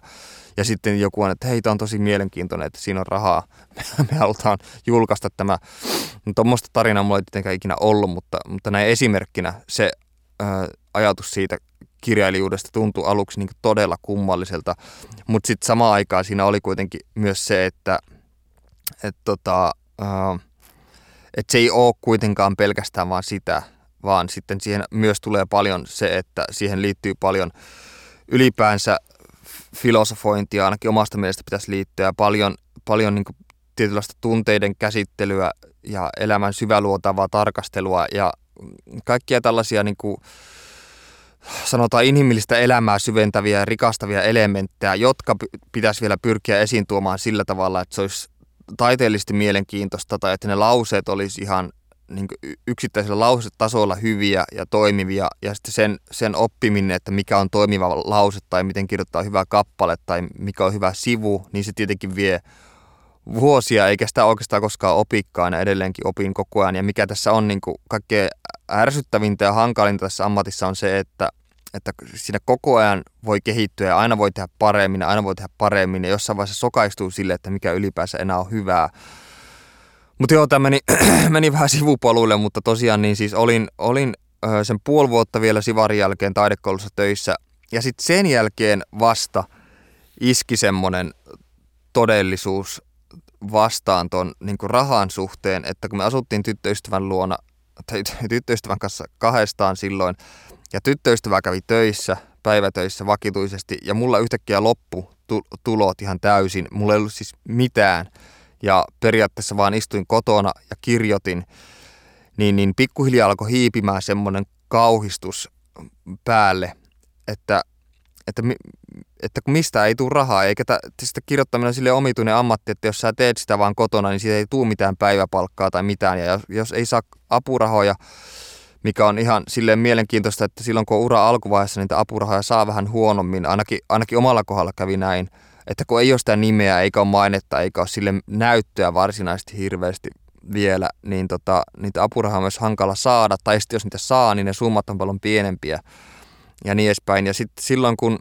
Ja sitten joku on, että hei, tämä on tosi mielenkiintoinen, että siinä on rahaa. Me halutaan julkaista tämä. Tuommoista tarinaa mulla ei tietenkään ikinä ollut, mutta, mutta näin esimerkkinä se ää, ajatus siitä kirjailijuudesta tuntui aluksi niin todella kummalliselta, mutta sitten samaan aikaan siinä oli kuitenkin myös se, että et tota, uh, et se ei ole kuitenkaan pelkästään vaan sitä, vaan sitten siihen myös tulee paljon se, että siihen liittyy paljon ylipäänsä filosofointia ainakin omasta mielestä pitäisi liittyä paljon, paljon niin tietynlaista tunteiden käsittelyä ja elämän syväluotavaa tarkastelua ja kaikkia tällaisia niin kuin, sanotaan inhimillistä elämää syventäviä ja rikastavia elementtejä, jotka pitäisi vielä pyrkiä esiin tuomaan sillä tavalla, että se olisi taiteellisesti mielenkiintoista tai että ne lauseet olisi ihan niin yksittäisellä lausetasolla hyviä ja toimivia. Ja sitten sen, sen oppiminen, että mikä on toimiva lause tai miten kirjoittaa hyvä kappale tai mikä on hyvä sivu, niin se tietenkin vie vuosia, eikä sitä oikeastaan koskaan opikkaan ja edelleenkin opin koko ajan. Ja mikä tässä on niin kaikkein ärsyttävintä ja hankalinta tässä ammatissa on se, että, että siinä koko ajan voi kehittyä ja aina voi tehdä paremmin ja aina voi tehdä paremmin ja jossain vaiheessa sokaistuu sille, että mikä ylipäänsä enää on hyvää. Mutta joo, tämä meni, meni vähän sivupoluille, mutta tosiaan niin siis olin, olin sen puoli vuotta vielä Sivarin jälkeen taidekoulussa töissä ja sitten sen jälkeen vasta iski semmoinen todellisuus vastaan tuon niin rahan suhteen, että kun me asuttiin tyttöystävän luona, tai tyttöystävän kanssa kahdestaan silloin, ja tyttöystävä kävi töissä, päivätöissä vakituisesti, ja mulla yhtäkkiä loppu tulot ihan täysin. Mulla ei ollut siis mitään, ja periaatteessa vaan istuin kotona ja kirjoitin, niin, niin pikkuhiljaa alkoi hiipimään semmoinen kauhistus päälle, että, että että mistä ei tule rahaa, eikä tä, sitä kirjoittaminen sille omituinen ammatti, että jos sä teet sitä vaan kotona, niin siitä ei tule mitään päiväpalkkaa tai mitään. Ja jos, jos ei saa apurahoja, mikä on ihan silleen mielenkiintoista, että silloin kun on ura alkuvaiheessa, niitä apurahoja saa vähän huonommin. Ainakin, ainakin omalla kohdalla kävi näin, että kun ei ole sitä nimeä, eikä ole mainetta, eikä ole sille näyttöä varsinaisesti hirveästi vielä, niin tota, niitä apurahoja on myös hankala saada. Tai sitten jos niitä saa, niin ne summat on paljon pienempiä ja niin edespäin. Ja sitten silloin kun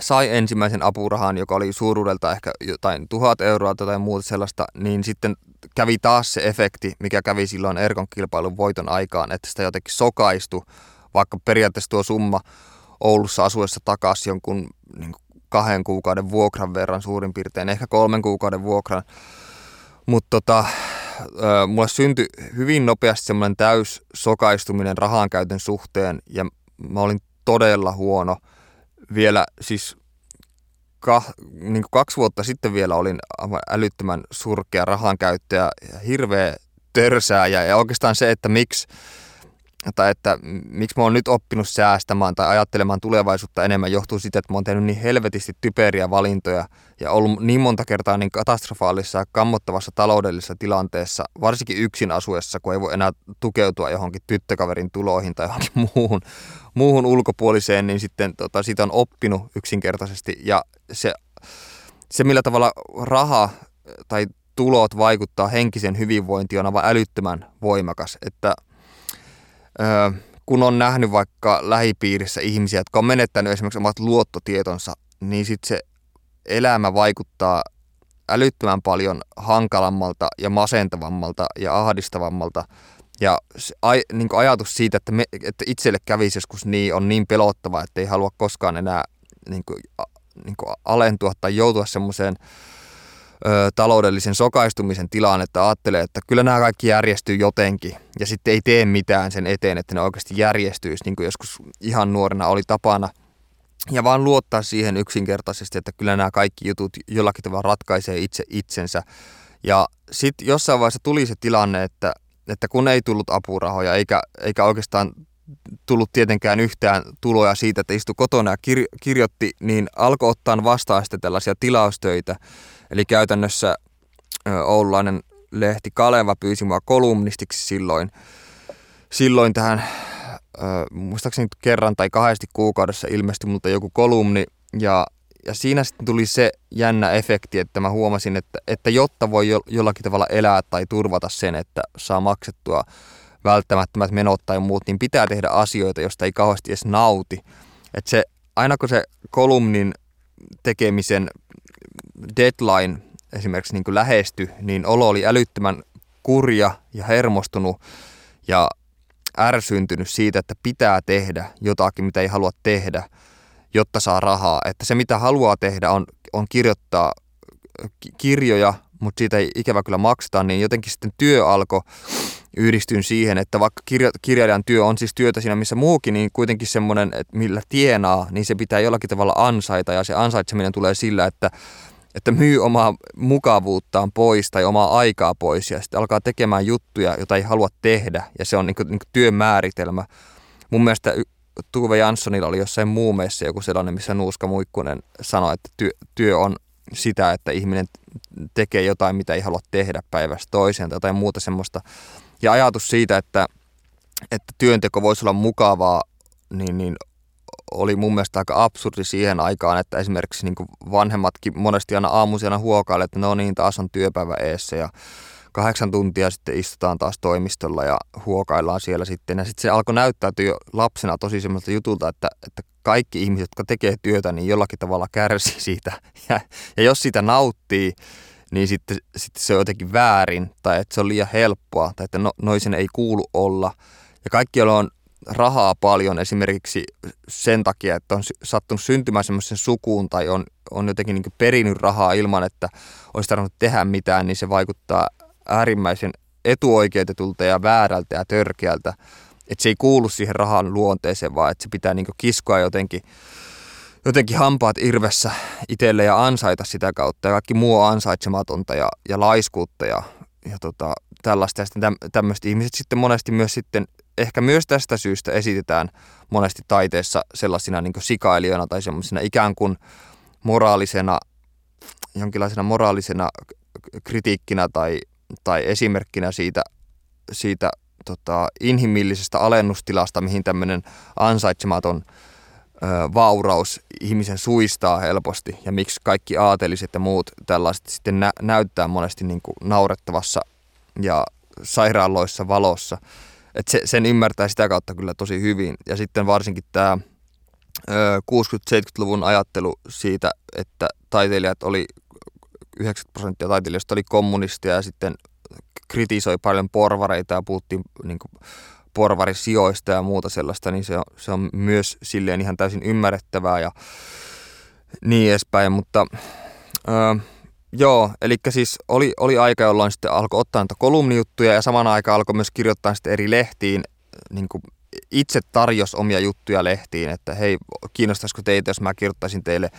sai ensimmäisen apurahan, joka oli suuruudelta ehkä jotain tuhat euroa tai muuta sellaista, niin sitten kävi taas se efekti, mikä kävi silloin Erkon kilpailun voiton aikaan, että sitä jotenkin sokaistui, vaikka periaatteessa tuo summa Oulussa asuessa takaisin jonkun niin kahden kuukauden vuokran verran suurin piirtein, ehkä kolmen kuukauden vuokran. Mutta tota, mulle syntyi hyvin nopeasti semmoinen täys sokaistuminen rahankäytön suhteen ja mä olin todella huono – vielä siis ka, niin kaksi vuotta sitten vielä olin älyttömän surkea rahankäyttäjä ja hirveä törsääjä. Ja oikeastaan se, että miksi tai että miksi mä oon nyt oppinut säästämään tai ajattelemaan tulevaisuutta enemmän, johtuu siitä, että mä oon tehnyt niin helvetisti typeriä valintoja ja ollut niin monta kertaa niin katastrofaalisessa ja kammottavassa taloudellisessa tilanteessa, varsinkin yksin asuessa, kun ei voi enää tukeutua johonkin tyttökaverin tuloihin tai johonkin muuhun, muuhun ulkopuoliseen, niin sitten tota, siitä on oppinut yksinkertaisesti. Ja se, se millä tavalla raha tai tulot vaikuttaa henkisen hyvinvointiin on aivan älyttömän voimakas, että – kun on nähnyt vaikka lähipiirissä ihmisiä, jotka on menettänyt esimerkiksi omat luottotietonsa, niin sitten se elämä vaikuttaa älyttömän paljon hankalammalta ja masentavammalta ja ahdistavammalta. Ja se, aj, niin ajatus siitä, että, me, että itselle kävisi joskus niin, on niin pelottava, että ei halua koskaan enää niin kuin, niin kuin alentua tai joutua semmoiseen ö, taloudellisen sokaistumisen tilaan, että ajattelee, että kyllä nämä kaikki järjestyy jotenkin ja sitten ei tee mitään sen eteen, että ne oikeasti järjestyisi, niin kuin joskus ihan nuorena oli tapana. Ja vaan luottaa siihen yksinkertaisesti, että kyllä nämä kaikki jutut jollakin tavalla ratkaisee itse itsensä. Ja sitten jossain vaiheessa tuli se tilanne, että, että kun ei tullut apurahoja eikä, eikä oikeastaan tullut tietenkään yhtään tuloja siitä, että istui kotona ja kir- kirjoitti, niin alkoi ottaa vastaan sitten tällaisia tilaustöitä. Eli käytännössä oululainen lehti Kaleva pyysi mua kolumnistiksi silloin, silloin tähän, muistaakseni kerran tai kahdesti kuukaudessa ilmestyi multa joku kolumni ja, ja siinä sitten tuli se jännä efekti, että mä huomasin, että, että jotta voi jo, jollakin tavalla elää tai turvata sen, että saa maksettua välttämättömät menot tai muut, niin pitää tehdä asioita, joista ei kauheasti edes nauti. Että se, aina kun se kolumnin tekemisen deadline esimerkiksi niin lähesty, niin olo oli älyttömän kurja ja hermostunut ja ärsyntynyt siitä, että pitää tehdä jotakin, mitä ei halua tehdä, jotta saa rahaa. Että se, mitä haluaa tehdä, on, on kirjoittaa kirjoja, mutta siitä ei ikävä kyllä makseta, niin jotenkin sitten työ alkoi yhdistyn siihen, että vaikka kirja, kirjailijan työ on siis työtä siinä missä muukin, niin kuitenkin semmoinen, että millä tienaa, niin se pitää jollakin tavalla ansaita ja se ansaitseminen tulee sillä, että että myy omaa mukavuuttaan pois tai omaa aikaa pois ja sitten alkaa tekemään juttuja, joita ei halua tehdä ja se on niin kuin, niin kuin työn määritelmä. Mun mielestä Tuve Janssonilla oli jossain muumeessa joku sellainen, missä Nuuska Muikkunen sanoi, että työ, työ on sitä, että ihminen tekee jotain, mitä ei halua tehdä päivästä toiseen tai jotain muuta semmoista. Ja ajatus siitä, että, että työnteko voisi olla mukavaa, niin, niin oli mun mielestä aika absurdi siihen aikaan, että esimerkiksi niin vanhemmatkin monesti aina aamuisena huokaille, että no niin, taas on työpäivä eessä ja kahdeksan tuntia sitten istutaan taas toimistolla ja huokaillaan siellä sitten. Ja sitten se alkoi näyttäytyä jo lapsena tosi semmoista jutulta, että, että kaikki ihmiset, jotka tekee työtä, niin jollakin tavalla kärsii siitä. Ja, ja jos sitä nauttii, niin sitten, sitten se on jotenkin väärin tai että se on liian helppoa tai että no, noisen ei kuulu olla. Ja kaikki, joilla on rahaa paljon esimerkiksi sen takia, että on sattunut syntymään semmoisen sukuun tai on, on jotenkin niin perinyt rahaa ilman, että olisi tarvinnut tehdä mitään, niin se vaikuttaa äärimmäisen etuoikeutetulta ja väärältä ja törkeältä. Että se ei kuulu siihen rahan luonteeseen, vaan että se pitää niin kiskoa jotenkin, jotenkin hampaat irvessä itselle ja ansaita sitä kautta. Ja kaikki muu on ansaitsematonta ja, ja laiskuutta ja, ja tota, tällaista. Ja sitten tämmöiset ihmiset sitten monesti myös sitten ehkä myös tästä syystä esitetään monesti taiteessa sellaisina niin sikailijoina tai semmoisina ikään kuin moraalisena, jonkinlaisena moraalisena kritiikkinä tai, tai esimerkkinä siitä, siitä tota, inhimillisestä alennustilasta, mihin tämmöinen ansaitsematon ö, vauraus ihmisen suistaa helposti ja miksi kaikki aateliset ja muut tällaiset sitten nä- näyttää monesti niin kuin naurettavassa ja sairaaloissa valossa. Et se, sen ymmärtää sitä kautta kyllä tosi hyvin. Ja sitten varsinkin tämä 60-70-luvun ajattelu siitä, että taiteilijat oli, 90 prosenttia taiteilijoista oli kommunistia ja sitten kritisoi paljon porvareita ja puhuttiin niin kuin, porvarisijoista ja muuta sellaista, niin se on, se on myös silleen ihan täysin ymmärrettävää ja niin edespäin, mutta öö, Joo, eli siis oli, oli aika, jolloin sitten alkoi ottaa niitä kolumnijuttuja ja saman aikaan alkoi myös kirjoittaa sitten eri lehtiin, niin kuin itse tarjos omia juttuja lehtiin, että hei, kiinnostaisiko teitä, jos mä kirjoittaisin teille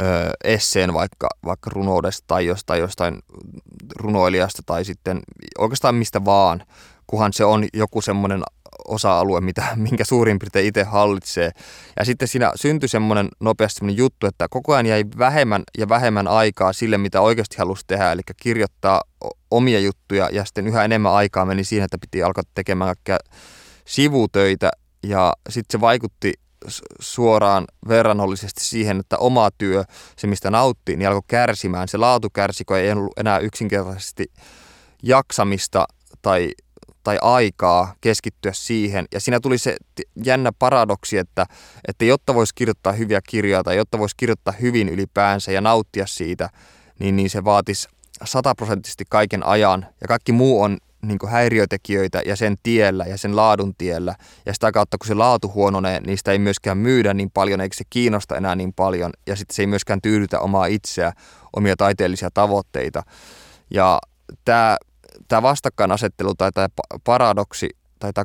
ö, esseen vaikka, vaikka runoudesta tai jostain, jostain runoilijasta tai sitten oikeastaan mistä vaan, kunhan se on joku semmoinen osa-alue, mitä, minkä suurin piirtein itse hallitsee. Ja sitten siinä syntyi semmoinen nopeasti semmoinen juttu, että koko ajan jäi vähemmän ja vähemmän aikaa sille, mitä oikeasti halusi tehdä, eli kirjoittaa omia juttuja, ja sitten yhä enemmän aikaa meni siihen, että piti alkaa tekemään kaikkea sivutöitä, ja sitten se vaikutti suoraan verrannollisesti siihen, että oma työ, se mistä nauttii, niin alkoi kärsimään. Se laatu kärsi, kun ei ollut enää yksinkertaisesti jaksamista tai tai aikaa keskittyä siihen. Ja siinä tuli se jännä paradoksi, että, että jotta voisi kirjoittaa hyviä kirjoja tai jotta voisi kirjoittaa hyvin ylipäänsä ja nauttia siitä, niin, niin se vaatisi sataprosenttisesti kaiken ajan. Ja kaikki muu on niin häiriötekijöitä ja sen tiellä ja sen laadun tiellä. Ja sitä kautta, kun se laatu huononee, niin sitä ei myöskään myydä niin paljon, eikä se kiinnosta enää niin paljon. Ja sitten se ei myöskään tyydytä omaa itseä, omia taiteellisia tavoitteita. Ja tämä tämä vastakkainasettelu tai tämä paradoksi tai tämä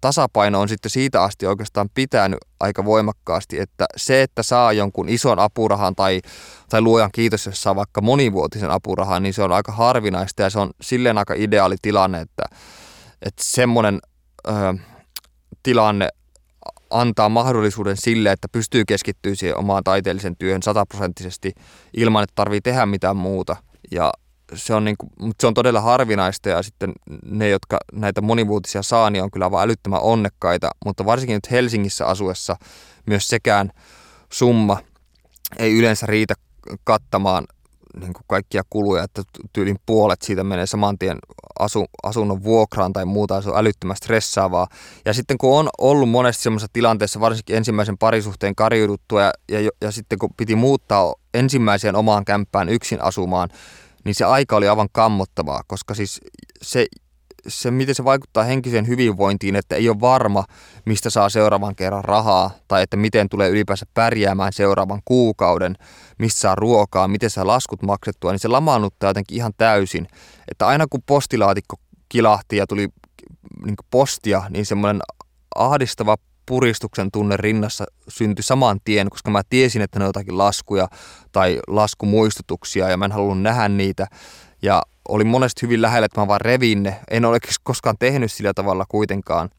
tasapaino on sitten siitä asti oikeastaan pitänyt aika voimakkaasti, että se, että saa jonkun ison apurahan tai, tai luojan kiitos, jos saa vaikka monivuotisen apurahan, niin se on aika harvinaista ja se on silleen aika ideaali tilanne, että, että semmoinen ö, tilanne antaa mahdollisuuden sille, että pystyy keskittyä siihen omaan taiteellisen työhön sataprosenttisesti ilman, että tarvii tehdä mitään muuta. Ja se on, niin kuin, mutta se on todella harvinaista ja sitten ne, jotka näitä monivuotisia saa, niin on kyllä vain älyttömän onnekkaita, mutta varsinkin nyt Helsingissä asuessa myös sekään summa ei yleensä riitä kattamaan niin kuin kaikkia kuluja, että tyylin puolet siitä menee saman tien asu, asunnon vuokraan tai muuta, se on älyttömän stressaavaa. Ja sitten kun on ollut monesti semmoisessa tilanteessa, varsinkin ensimmäisen parisuhteen karjuduttua ja, ja, ja sitten kun piti muuttaa ensimmäiseen omaan kämppään yksin asumaan, niin se aika oli aivan kammottavaa, koska siis se, se, miten se vaikuttaa henkiseen hyvinvointiin, että ei ole varma, mistä saa seuraavan kerran rahaa, tai että miten tulee ylipäänsä pärjäämään seuraavan kuukauden, missä saa ruokaa, miten saa laskut maksettua, niin se lamaannuttaa jotenkin ihan täysin. Että aina kun postilaatikko kilahti ja tuli niin postia, niin semmoinen ahdistava puristuksen tunne rinnassa syntyi saman tien, koska mä tiesin, että ne on jotakin laskuja tai laskumuistutuksia ja mä en halunnut nähdä niitä. Ja oli monesti hyvin lähellä, että mä vaan revin ne. En ole koskaan tehnyt sillä tavalla kuitenkaan.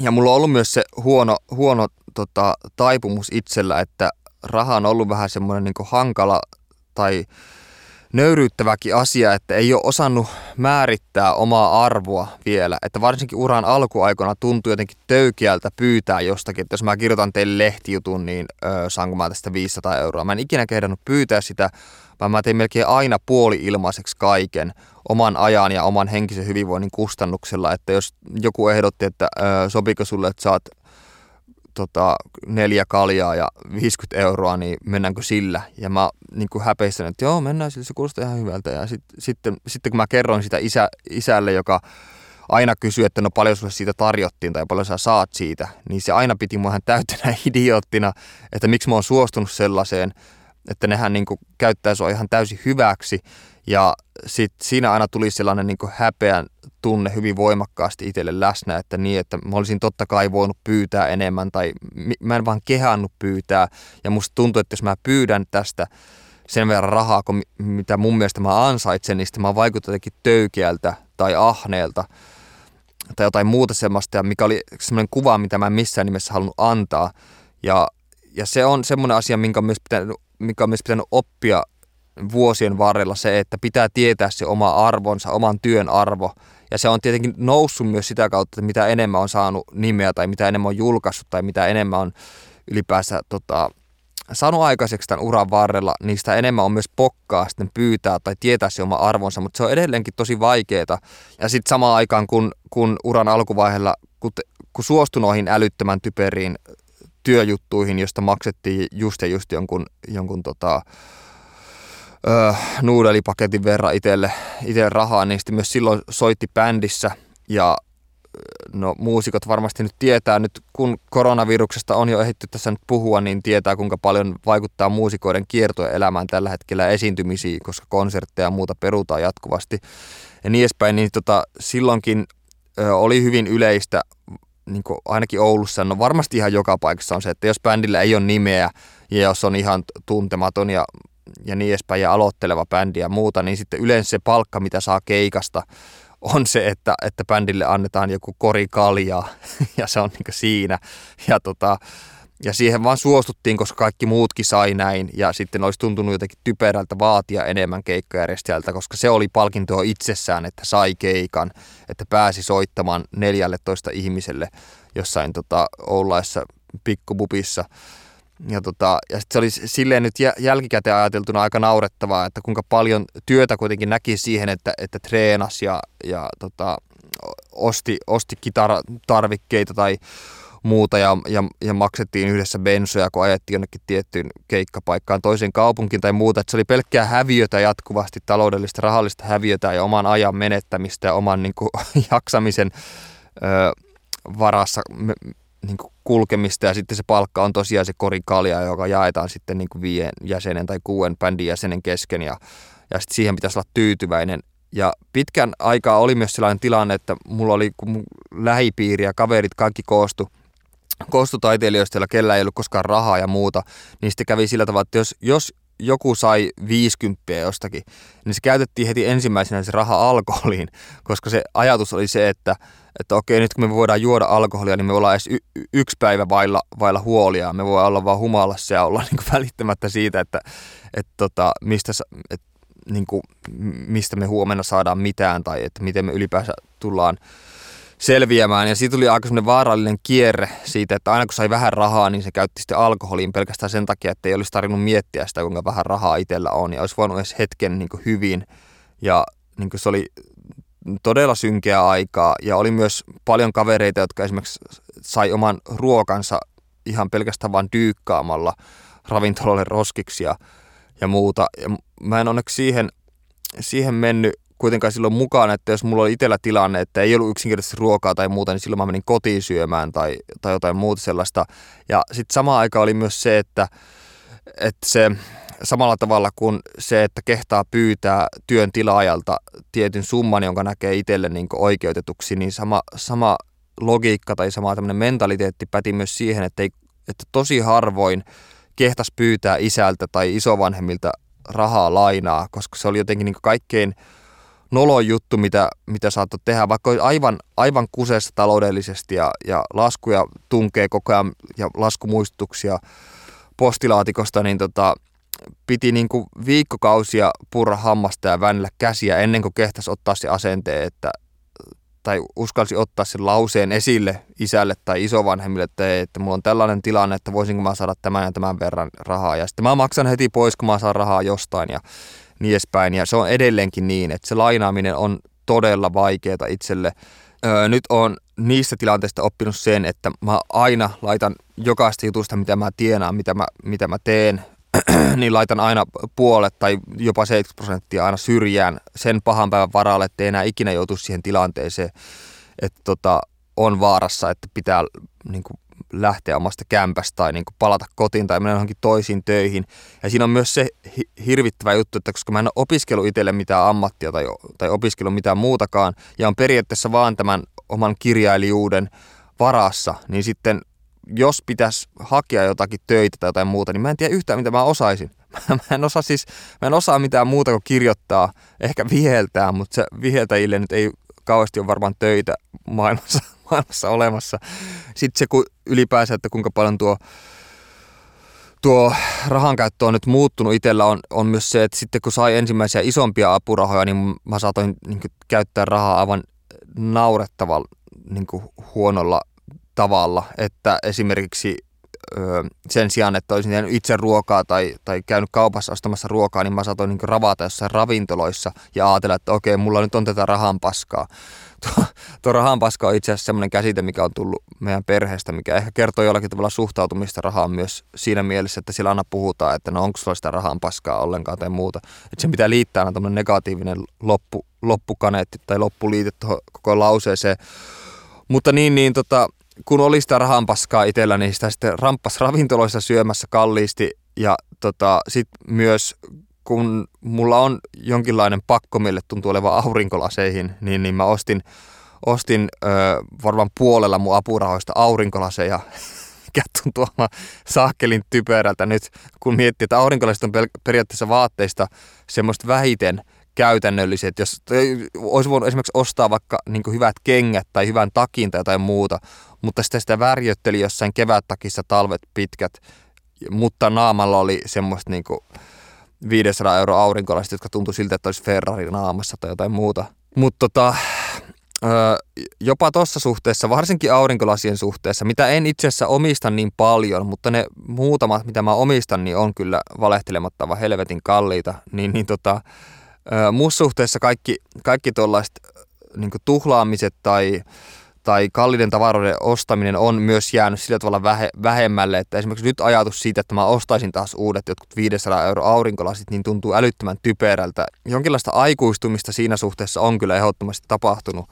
Ja mulla on ollut myös se huono, huono tota, taipumus itsellä, että raha on ollut vähän semmoinen niin hankala tai nöyryyttäväkin asia, että ei ole osannut määrittää omaa arvoa vielä. Että varsinkin uran alkuaikana tuntuu jotenkin töykeältä pyytää jostakin, että jos mä kirjoitan teille lehtijutun, niin ö, saanko mä tästä 500 euroa. Mä en ikinä kehdannut pyytää sitä, vaan mä tein melkein aina puoli ilmaiseksi kaiken oman ajan ja oman henkisen hyvinvoinnin kustannuksella. Että jos joku ehdotti, että ö, sopiko sulle, että saat tota, neljä kaljaa ja 50 euroa, niin mennäänkö sillä? Ja mä niin kuin häpeissäni, että joo, mennään sillä, se kuulostaa ihan hyvältä. Ja sit, sitten, sitten kun mä kerroin sitä isä, isälle, joka aina kysyi, että no paljon sulle siitä tarjottiin tai paljon sä saat siitä, niin se aina piti mua ihan täytänä idioottina, että miksi mä oon suostunut sellaiseen, että nehän niin kuin käyttää sua ihan täysin hyväksi. Ja sit siinä aina tuli sellainen niin häpeän tunne hyvin voimakkaasti itselle läsnä, että niin, että mä olisin totta kai voinut pyytää enemmän tai mä en vaan kehannut pyytää. Ja musta tuntuu, että jos mä pyydän tästä sen verran rahaa, kun mitä mun mielestä mä ansaitsen, niin sitten mä vaikutan jotenkin töykeältä tai ahneelta tai jotain muuta semmoista, mikä oli semmoinen kuva, mitä mä en missään nimessä halunnut antaa. Ja, ja se on semmoinen asia, minkä on myös pitänyt, mikä on myös pitänyt oppia vuosien varrella se, että pitää tietää se oma arvonsa, oman työn arvo. Ja se on tietenkin noussut myös sitä kautta, että mitä enemmän on saanut nimeä tai mitä enemmän on julkaissut tai mitä enemmän on ylipäänsä tota, saanut aikaiseksi tämän uran varrella, niin sitä enemmän on myös pokkaa sitten pyytää tai tietää se oma arvonsa, mutta se on edelleenkin tosi vaikeaa. Ja sitten samaan aikaan, kun, kun uran alkuvaiheella, kun, kun suostui noihin älyttömän typeriin työjuttuihin, josta maksettiin just ja just jonkun, jonkun tota, öö, nuudelipaketin verran itselle, itselle rahaa, niin sitten myös silloin soitti bändissä ja no muusikot varmasti nyt tietää. Nyt, kun koronaviruksesta on jo ehditty tässä nyt puhua, niin tietää kuinka paljon vaikuttaa muusikoiden kiertojen elämään tällä hetkellä esiintymisiin, koska konsertteja ja muuta perutaan jatkuvasti ja niin edespäin, niin tota, silloinkin ö, oli hyvin yleistä, niin ainakin Oulussa, no varmasti ihan joka paikassa on se, että jos bändillä ei ole nimeä ja jos on ihan tuntematon ja ja niin edespäin ja aloitteleva bändi ja muuta, niin sitten yleensä se palkka, mitä saa keikasta, on se, että, että bändille annetaan joku kori kaljaa ja se on niin siinä. Ja, tota, ja siihen vaan suostuttiin, koska kaikki muutkin sai näin ja sitten olisi tuntunut jotenkin typerältä vaatia enemmän keikkajärjestäjältä, koska se oli palkintoa itsessään, että sai keikan, että pääsi soittamaan 14 ihmiselle jossain tota, Oulaissa pikkububissa ja, tota, ja sit se oli silleen nyt jälkikäteen ajateltuna aika naurettavaa, että kuinka paljon työtä kuitenkin näki siihen, että, että treenas ja, ja tota, osti, osti kitaratarvikkeita tai muuta ja, ja, ja maksettiin yhdessä bensoja, kun ajettiin jonnekin tiettyyn keikkapaikkaan toiseen kaupunkiin tai muuta. Että se oli pelkkää häviötä jatkuvasti, taloudellista, rahallista häviötä ja oman ajan menettämistä ja oman niin kuin, jaksamisen ö, varassa niin kuin kulkemista ja sitten se palkka on tosiaan se korikalja, joka jaetaan sitten niin kuin viien jäsenen tai kuuden bändin jäsenen kesken ja, ja sitten siihen pitäisi olla tyytyväinen. Ja pitkän aikaa oli myös sellainen tilanne, että mulla oli kun lähipiiri ja kaverit kaikki koostu, koostu taiteilijoista, joilla kellä ei ollut koskaan rahaa ja muuta, niin sitten kävi sillä tavalla, että jos, jos joku sai 50 jostakin, niin se käytettiin heti ensimmäisenä se raha alkoholiin, koska se ajatus oli se, että, että okei, nyt kun me voidaan juoda alkoholia, niin me ollaan edes y- yksi päivä vailla, vailla huolia. Me voi olla vaan humalassa ja olla niin kuin välittämättä siitä, että, että tota, mistä, että, niin kuin, mistä me huomenna saadaan mitään tai että miten me ylipäänsä tullaan selviämään. Ja siitä tuli aika semmoinen vaarallinen kierre siitä, että aina kun sai vähän rahaa, niin se käytti sitten alkoholiin pelkästään sen takia, että ei olisi tarvinnut miettiä sitä, kuinka vähän rahaa itsellä on. Ja olisi voinut edes hetken niin hyvin. Ja niin se oli todella synkeä aikaa. Ja oli myös paljon kavereita, jotka esimerkiksi sai oman ruokansa ihan pelkästään vain dyykkaamalla ravintolalle roskiksi ja, ja muuta. Ja mä en onneksi siihen, siihen mennyt kuitenkaan silloin mukaan, että jos mulla oli itsellä tilanne, että ei ollut yksinkertaisesti ruokaa tai muuta, niin silloin mä menin kotiin syömään tai, tai jotain muuta sellaista. Ja sitten samaan aikaan oli myös se, että, että se samalla tavalla kuin se, että kehtaa pyytää työn tilaajalta tietyn summan, jonka näkee itselle niin oikeutetuksi, niin sama, sama logiikka tai sama tämmöinen mentaliteetti päti myös siihen, että, ei, että tosi harvoin kehtas pyytää isältä tai isovanhemmilta rahaa lainaa, koska se oli jotenkin niin kaikkein noloin juttu, mitä, mitä saattoi tehdä, vaikka aivan, aivan kuseessa taloudellisesti ja, ja laskuja tunkee koko ajan ja laskumuistutuksia postilaatikosta, niin tota, piti niin kuin viikkokausia purra hammasta ja väännellä käsiä ennen kuin kehtäisi ottaa se asenteen, että, tai uskalsi ottaa sen lauseen esille isälle tai isovanhemmille, että, että mulla on tällainen tilanne, että voisinko mä saada tämän ja tämän verran rahaa. Ja sitten mä maksan heti pois, kun mä saan rahaa jostain ja niin edespäin. Ja se on edelleenkin niin, että se lainaaminen on todella vaikeaa itselle. Öö, nyt on niistä tilanteista oppinut sen, että mä aina laitan jokaista jutusta, mitä mä tienaan, mitä mä, mitä mä teen, niin laitan aina puolet tai jopa 70 prosenttia aina syrjään sen pahan päivän varalle, että ei enää ikinä joutu siihen tilanteeseen, että tota, on vaarassa, että pitää niin kuin, lähteä omasta kämpästä tai niin kuin, palata kotiin tai mennä johonkin toisiin töihin. Ja siinä on myös se hirvittävä juttu, että koska mä en ole opiskellut itselle mitään ammattia tai, tai opiskellut mitään muutakaan ja on periaatteessa vaan tämän oman kirjailijuuden varassa, niin sitten jos pitäisi hakea jotakin töitä tai jotain muuta, niin mä en tiedä yhtään, mitä mä osaisin. Mä en osaa siis, mä en osaa mitään muuta kuin kirjoittaa, ehkä viheltää, mutta se viheltäjille nyt ei kauheasti ole varmaan töitä maailmassa, maailmassa olemassa. Sitten se kun ylipäänsä, että kuinka paljon tuo, tuo rahan käyttö on nyt muuttunut itsellä on, on myös se, että sitten kun sai ensimmäisiä isompia apurahoja, niin mä saatoin niin käyttää rahaa aivan naurettavalla niin huonolla tavalla, että esimerkiksi sen sijaan, että olisin tehnyt itse ruokaa tai, tai käynyt kaupassa ostamassa ruokaa, niin mä saatoin niin ravata jossain ravintoloissa ja ajatella, että okei, mulla nyt on tätä rahan paskaa. Tuo, tuo rahan paska on itse asiassa sellainen käsite, mikä on tullut meidän perheestä, mikä ehkä kertoo jollakin tavalla suhtautumista rahaan myös siinä mielessä, että sillä aina puhutaan, että no onko sulla sitä rahan paskaa ollenkaan tai muuta. Että se mitä liittää on tämmöinen negatiivinen loppu, loppukaneetti tai loppuliite tuohon koko lauseeseen. Mutta niin, niin tota, kun oli sitä rahanpaskaa itsellä, niin sitä sitten ramppas ravintoloissa syömässä kalliisti ja tota, sitten myös kun mulla on jonkinlainen pakko, mille tuntuu olevan aurinkolaseihin, niin, niin mä ostin, ostin ö, varmaan puolella mun apurahoista aurinkolaseja, mikä tuntuu olevan saakkelin typerältä nyt, kun miettii, että aurinkolasit on periaatteessa vaatteista semmoista vähiten käytännölliset. Jos olisi voinut esimerkiksi ostaa vaikka niin hyvät kengät tai hyvän takin tai jotain muuta, mutta sitä, sitä värjötteli jossain kevättakissa talvet pitkät, mutta naamalla oli semmoista niin kuin 500 euro aurinkolasit, jotka tuntui siltä, että olisi Ferrari naamassa tai jotain muuta. Mutta tota, jopa tuossa suhteessa, varsinkin aurinkolasien suhteessa, mitä en itse asiassa omista niin paljon, mutta ne muutamat, mitä mä omistan, niin on kyllä valehtelematta helvetin kalliita, niin, niin tota, muussa suhteessa kaikki, kaikki tuollaiset niin tuhlaamiset tai tai kalliiden tavaroiden ostaminen on myös jäänyt sillä tavalla vähe, vähemmälle, että esimerkiksi nyt ajatus siitä, että mä ostaisin taas uudet jotkut 500 euro aurinkolasit, niin tuntuu älyttömän typerältä. Jonkinlaista aikuistumista siinä suhteessa on kyllä ehdottomasti tapahtunut,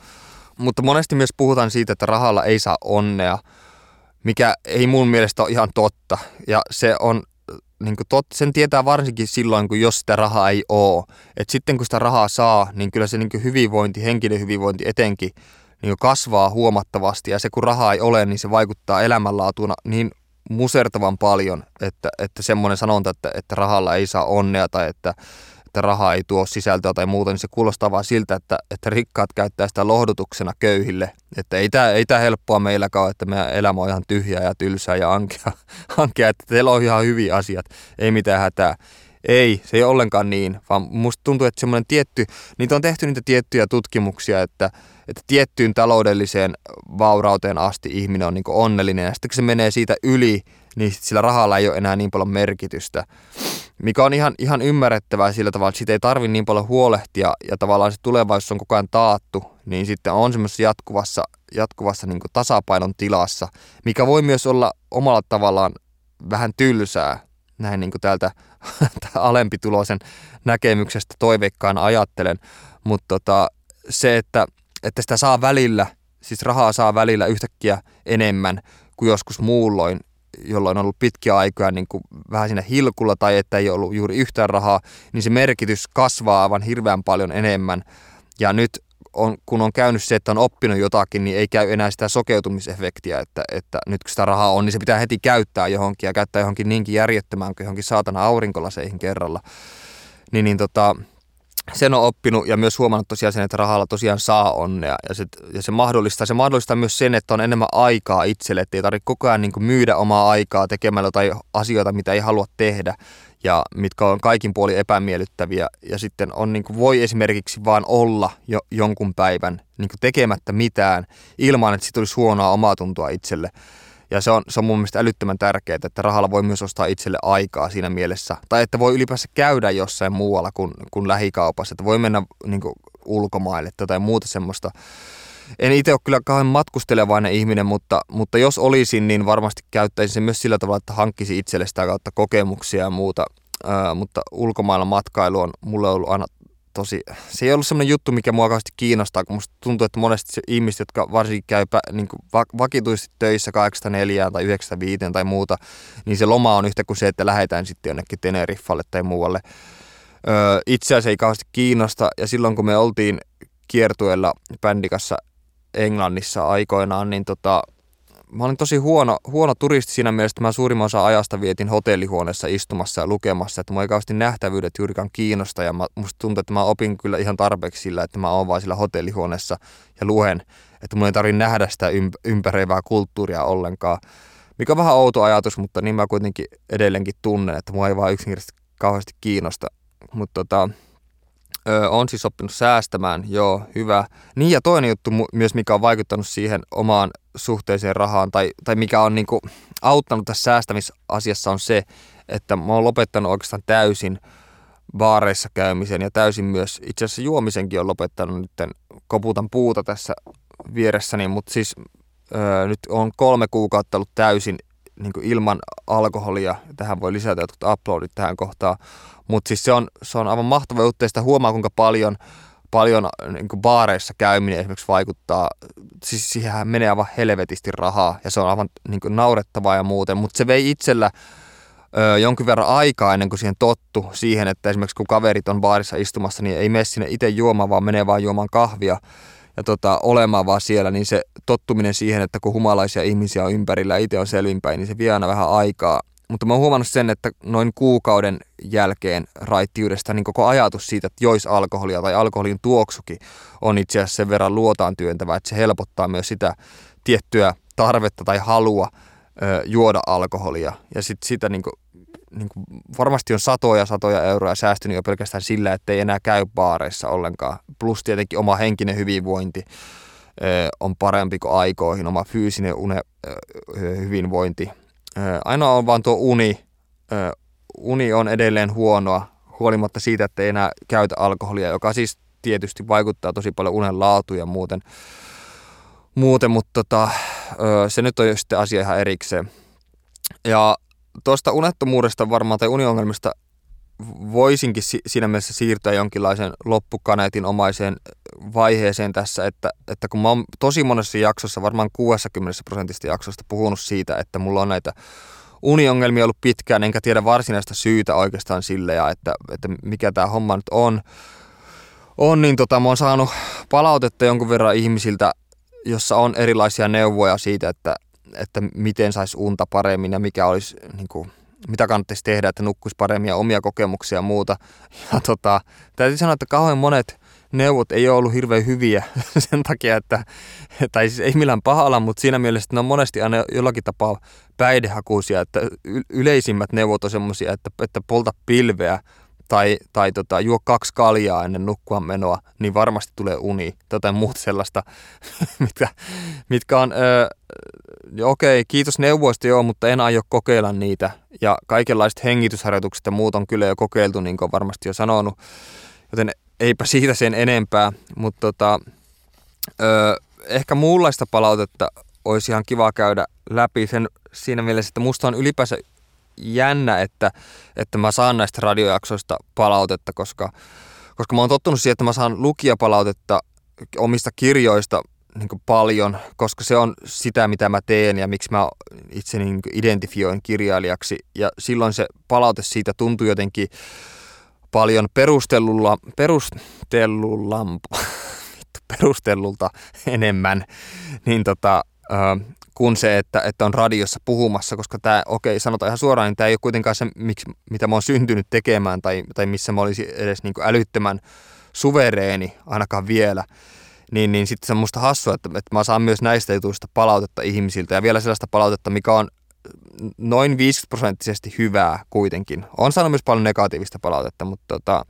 mutta monesti myös puhutaan siitä, että rahalla ei saa onnea, mikä ei mun mielestä ole ihan totta, ja se on niin tot, sen tietää varsinkin silloin, kun jos sitä rahaa ei ole. Et sitten kun sitä rahaa saa, niin kyllä se niin hyvinvointi, henkilön hyvinvointi etenkin, niin kasvaa huomattavasti ja se kun rahaa ei ole, niin se vaikuttaa elämänlaatuna niin musertavan paljon, että, että semmoinen sanonta, että, että rahalla ei saa onnea tai että, että raha ei tuo sisältöä tai muuta, niin se kuulostaa vaan siltä, että, että rikkaat käyttää sitä lohdutuksena köyhille. Että ei tämä ei tää helppoa meilläkään ole, että meidän elämä on ihan tyhjää ja tylsää ja ankea, ankea, että teillä on ihan hyviä asiat, ei mitään hätää. Ei, se ei ole ollenkaan niin, vaan musta tuntuu, että semmoinen tietty, niitä on tehty niitä tiettyjä tutkimuksia, että, että tiettyyn taloudelliseen vaurauteen asti ihminen on niin onnellinen ja sitten kun se menee siitä yli, niin sit sillä rahalla ei ole enää niin paljon merkitystä. Mikä on ihan, ihan ymmärrettävää sillä tavalla, että siitä ei tarvi niin paljon huolehtia ja tavallaan se tulevaisuus on koko ajan taattu, niin sitten on semmoisessa jatkuvassa, jatkuvassa niin tasapainon tilassa, mikä voi myös olla omalla tavallaan vähän tylsää, näin niin kuin täältä alempituloisen näkemyksestä toiveikkaan ajattelen, mutta tota, se, että, että sitä saa välillä, siis rahaa saa välillä yhtäkkiä enemmän kuin joskus muulloin, jolloin on ollut pitkiä aikoja niin kuin vähän siinä hilkulla tai että ei ollut juuri yhtään rahaa, niin se merkitys kasvaa aivan hirveän paljon enemmän. Ja nyt on, kun on käynyt se, että on oppinut jotakin, niin ei käy enää sitä sokeutumisefektiä, että, että nyt kun sitä rahaa on, niin se pitää heti käyttää johonkin ja käyttää johonkin niinkin järjettömään kuin johonkin saatana aurinkolaseihin kerralla. Niin, niin tota, sen on oppinut ja myös huomannut tosiaan sen, että rahalla tosiaan saa onnea ja se, ja se mahdollistaa. Se mahdollistaa myös sen, että on enemmän aikaa itselle, että ei tarvitse koko ajan niin myydä omaa aikaa tekemällä jotain asioita, mitä ei halua tehdä ja mitkä on kaikin puolin epämiellyttäviä. Ja sitten on, niin kuin, voi esimerkiksi vaan olla jo, jonkun päivän niin tekemättä mitään ilman, että siitä tulisi huonoa omaa tuntua itselle. Ja se on, se on mun mielestä älyttömän tärkeää, että rahalla voi myös ostaa itselle aikaa siinä mielessä. Tai että voi ylipäänsä käydä jossain muualla kuin, kuin lähikaupassa. Että voi mennä niin kuin, ulkomaille tai muuta semmoista. En itse ole kyllä kauhean matkustelevainen ihminen, mutta, mutta jos olisin, niin varmasti käyttäisin sen myös sillä tavalla, että hankkisi itselle sitä kautta kokemuksia ja muuta. Ää, mutta ulkomailla matkailu on mulle ollut aina tosi, se ei ollut semmoinen juttu, mikä mua kauheasti kiinnostaa, kun musta tuntuu, että monesti se ihmiset, jotka varsinkin käy niin vakituisesti töissä 8 tai 9 tai muuta, niin se loma on yhtä kuin se, että lähdetään sitten jonnekin Teneriffalle tai muualle. Öö, itseäsi ei kauheasti kiinnosta, ja silloin kun me oltiin kiertueella bändikassa Englannissa aikoinaan, niin tota, mä olin tosi huono, huono turisti siinä mielessä, että mä suurimman osa ajasta vietin hotellihuoneessa istumassa ja lukemassa, että mua ei nähtävyydet juurikaan kiinnosta ja mä, musta tuntuu, että mä opin kyllä ihan tarpeeksi sillä, että mä oon vaan sillä hotellihuoneessa ja luen, että mun ei tarvitse nähdä sitä ympäröivää kulttuuria ollenkaan, mikä on vähän outo ajatus, mutta niin mä kuitenkin edelleenkin tunnen, että mua ei vaan yksinkertaisesti kauheasti kiinnosta, mutta tota, Öö, on siis oppinut säästämään, joo, hyvä. Niin ja toinen juttu myös, mikä on vaikuttanut siihen omaan suhteeseen rahaan, tai, tai mikä on niinku auttanut tässä säästämisasiassa on se, että mä oon lopettanut oikeastaan täysin baareissa käymisen ja täysin myös itse asiassa juomisenkin on lopettanut nyt koputan puuta tässä vieressäni, mutta siis öö, nyt on kolme kuukautta ollut täysin niin ilman alkoholia. Tähän voi lisätä jotkut uploadit tähän kohtaan. Mutta siis se on, se on aivan mahtava juttu, sitä huomaa kuinka paljon, paljon niin kuin baareissa käyminen esimerkiksi vaikuttaa, siis siihen menee aivan helvetisti rahaa ja se on aivan niin kuin naurettavaa ja muuten, mutta se vei itsellä ö, jonkin verran aikaa ennen kuin siihen tottu siihen, että esimerkiksi kun kaverit on baarissa istumassa, niin ei mene sinne itse juomaan, vaan menee vaan juomaan kahvia ja tota, olemaan vaan siellä, niin se tottuminen siihen, että kun humalaisia ihmisiä on ympärillä ja itse on selvinpäin, niin se vie aina vähän aikaa. Mutta mä oon huomannut sen, että noin kuukauden jälkeen raittiudesta niin koko ajatus siitä, että jois alkoholia tai alkoholin tuoksukin on itse asiassa sen verran luotaan työntävä, että se helpottaa myös sitä tiettyä tarvetta tai halua ö, juoda alkoholia. Ja sit sitä niin niin kuin varmasti on satoja satoja euroja säästynyt jo pelkästään sillä, että ei enää käy baareissa ollenkaan. Plus tietenkin oma henkinen hyvinvointi on parempi kuin aikoihin, oma fyysinen une, hyvinvointi Ainoa on vaan tuo uni. Uni on edelleen huonoa, huolimatta siitä, että ei enää käytä alkoholia, joka siis tietysti vaikuttaa tosi paljon unen laatuun ja muuten. muuten mutta tota, se nyt on jo sitten asia ihan erikseen. Ja tuosta unettomuudesta varmaan tai uniongelmista voisinkin siinä mielessä siirtyä jonkinlaisen loppukaneetin omaiseen vaiheeseen tässä, että, että kun mä oon tosi monessa jaksossa, varmaan 60 prosentista jaksosta puhunut siitä, että mulla on näitä uniongelmia ollut pitkään, enkä tiedä varsinaista syytä oikeastaan sille, ja että, että mikä tämä homma nyt on, on niin tota, mä oon saanut palautetta jonkun verran ihmisiltä, jossa on erilaisia neuvoja siitä, että, että miten saisi unta paremmin ja mikä olisi niin kuin, mitä kannattaisi tehdä, että nukkuisi paremmin ja omia kokemuksia ja muuta. Ja tota, täytyy sanoa, että kauhean monet neuvot ei ole ollut hirveän hyviä sen takia, että, tai siis ei millään pahalla, mutta siinä mielessä, että ne on monesti aina jollakin tapaa päihdehakuisia, että yleisimmät neuvot on semmoisia, että, että polta pilveä tai, tai tota, juo kaksi kaljaa ennen nukkua menoa, niin varmasti tulee uni. Tätä muuta sellaista, mitkä, mitkä on, öö, okei, kiitos neuvoista joo, mutta en aio kokeilla niitä. Ja kaikenlaiset hengitysharjoitukset ja muut on kyllä jo kokeiltu, niin kuin varmasti jo sanonut. Joten eipä siitä sen enempää, mutta tota, öö, ehkä muunlaista palautetta olisi ihan kiva käydä läpi sen siinä mielessä, että musta on ylipäänsä jännä, että, että mä saan näistä radiojaksoista palautetta, koska, koska mä oon tottunut siihen, että mä saan lukijapalautetta omista kirjoista niin paljon, koska se on sitä, mitä mä teen ja miksi mä itse niin identifioin kirjailijaksi. Ja silloin se palaute siitä tuntui jotenkin paljon perustellulla, perustellulla, perustellulta enemmän, niin tota, kuin se, että, että on radiossa puhumassa, koska tämä, okei, okay, sanotaan ihan suoraan, niin tämä ei ole kuitenkaan se, miksi, mitä mä oon syntynyt tekemään tai, tai missä mä olisin edes niin älyttömän suvereeni, ainakaan vielä, niin, niin sitten se on musta hassua, että, että mä saan myös näistä jutuista palautetta ihmisiltä ja vielä sellaista palautetta, mikä on noin 50 prosenttisesti hyvää kuitenkin. On saanut myös paljon negatiivista palautetta, mutta tota,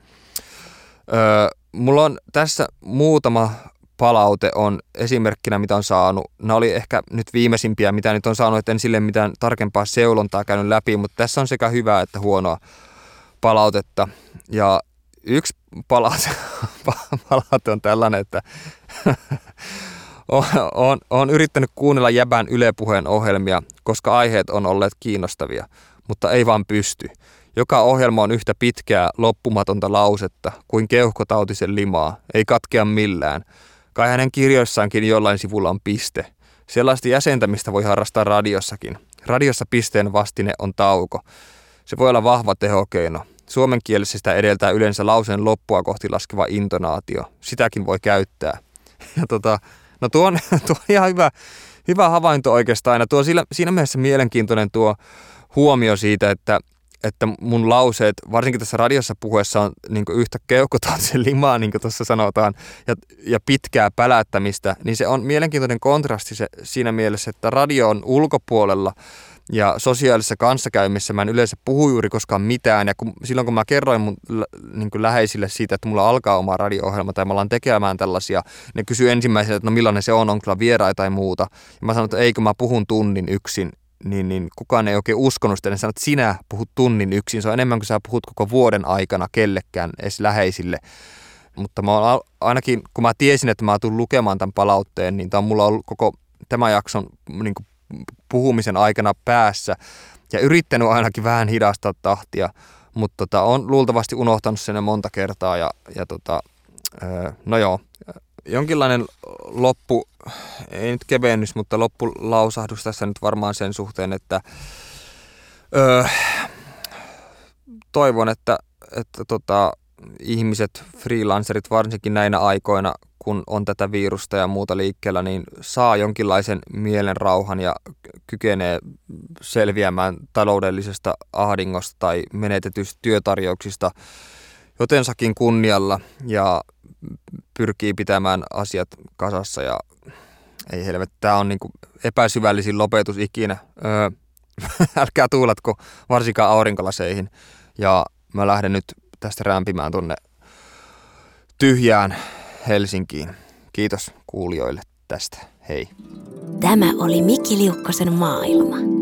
öö, mulla on tässä muutama palaute on esimerkkinä, mitä on saanut. Nämä oli ehkä nyt viimeisimpiä, mitä nyt on saanut, että en sille mitään tarkempaa seulontaa käynyt läpi, mutta tässä on sekä hyvää että huonoa palautetta. Ja yksi palaute, palaute on tällainen, että on, on yrittänyt kuunnella Jäbän ylepuheen ohjelmia, koska aiheet on olleet kiinnostavia, mutta ei vaan pysty. Joka ohjelma on yhtä pitkää, loppumatonta lausetta kuin keuhkotautisen limaa, ei katkea millään. Kai hänen kirjoissaankin jollain sivulla on piste. Sellaista jäsentämistä voi harrastaa radiossakin. Radiossa pisteen vastine on tauko. Se voi olla vahva tehokeino. Suomen kielessä sitä edeltää yleensä lauseen loppua kohti laskeva intonaatio. Sitäkin voi käyttää. Ja tota, no tuo on, tuo on ihan hyvä, hyvä havainto oikeastaan. Ja tuo siinä, siinä mielessä mielenkiintoinen tuo huomio siitä, että että mun lauseet, varsinkin tässä radiossa puhuessa, on niin yhtä keuhkotautisen limaa, niin kuin tuossa sanotaan, ja, ja pitkää pälättämistä, niin se on mielenkiintoinen kontrasti se, siinä mielessä, että radio on ulkopuolella ja sosiaalisessa kanssakäymissä mä en yleensä puhu juuri koskaan mitään. Ja kun, silloin kun mä kerroin mun niin läheisille siitä, että mulla alkaa oma radio-ohjelma tai mä alan tekemään tällaisia, ne kysyy ensimmäisenä, että no millainen se on, onko sulla vieraita tai muuta. Ja mä sanoin, että ei kun mä puhun tunnin yksin niin, niin kukaan ei oikein uskonut sitä. Ne sanoo, että sinä puhut tunnin yksin. Se on enemmän kuin sä puhut koko vuoden aikana kellekään, edes läheisille. Mutta mä oon, ainakin kun mä tiesin, että mä tulen lukemaan tämän palautteen, niin tämä on mulla ollut koko tämän jakson niin kuin puhumisen aikana päässä. Ja yrittänyt ainakin vähän hidastaa tahtia, mutta tota, on luultavasti unohtanut sen monta kertaa. Ja, ja tota, no joo, jonkinlainen loppu, ei nyt kevennys, mutta loppulausahdus tässä nyt varmaan sen suhteen, että öö, toivon, että, että tota, ihmiset, freelancerit varsinkin näinä aikoina, kun on tätä virusta ja muuta liikkeellä, niin saa jonkinlaisen mielen rauhan ja kykenee selviämään taloudellisesta ahdingosta tai menetetyistä työtarjouksista jotensakin kunnialla ja pyrkii pitämään asiat kasassa ja ei helvetti, tämä on niinku epäsyvällisin lopetus ikinä. Öö, älkää tuulatko varsinkaan aurinkolaseihin ja mä lähden nyt tästä rämpimään tonne tyhjään Helsinkiin. Kiitos kuulijoille tästä. Hei. Tämä oli Mikki Liukkosen maailma.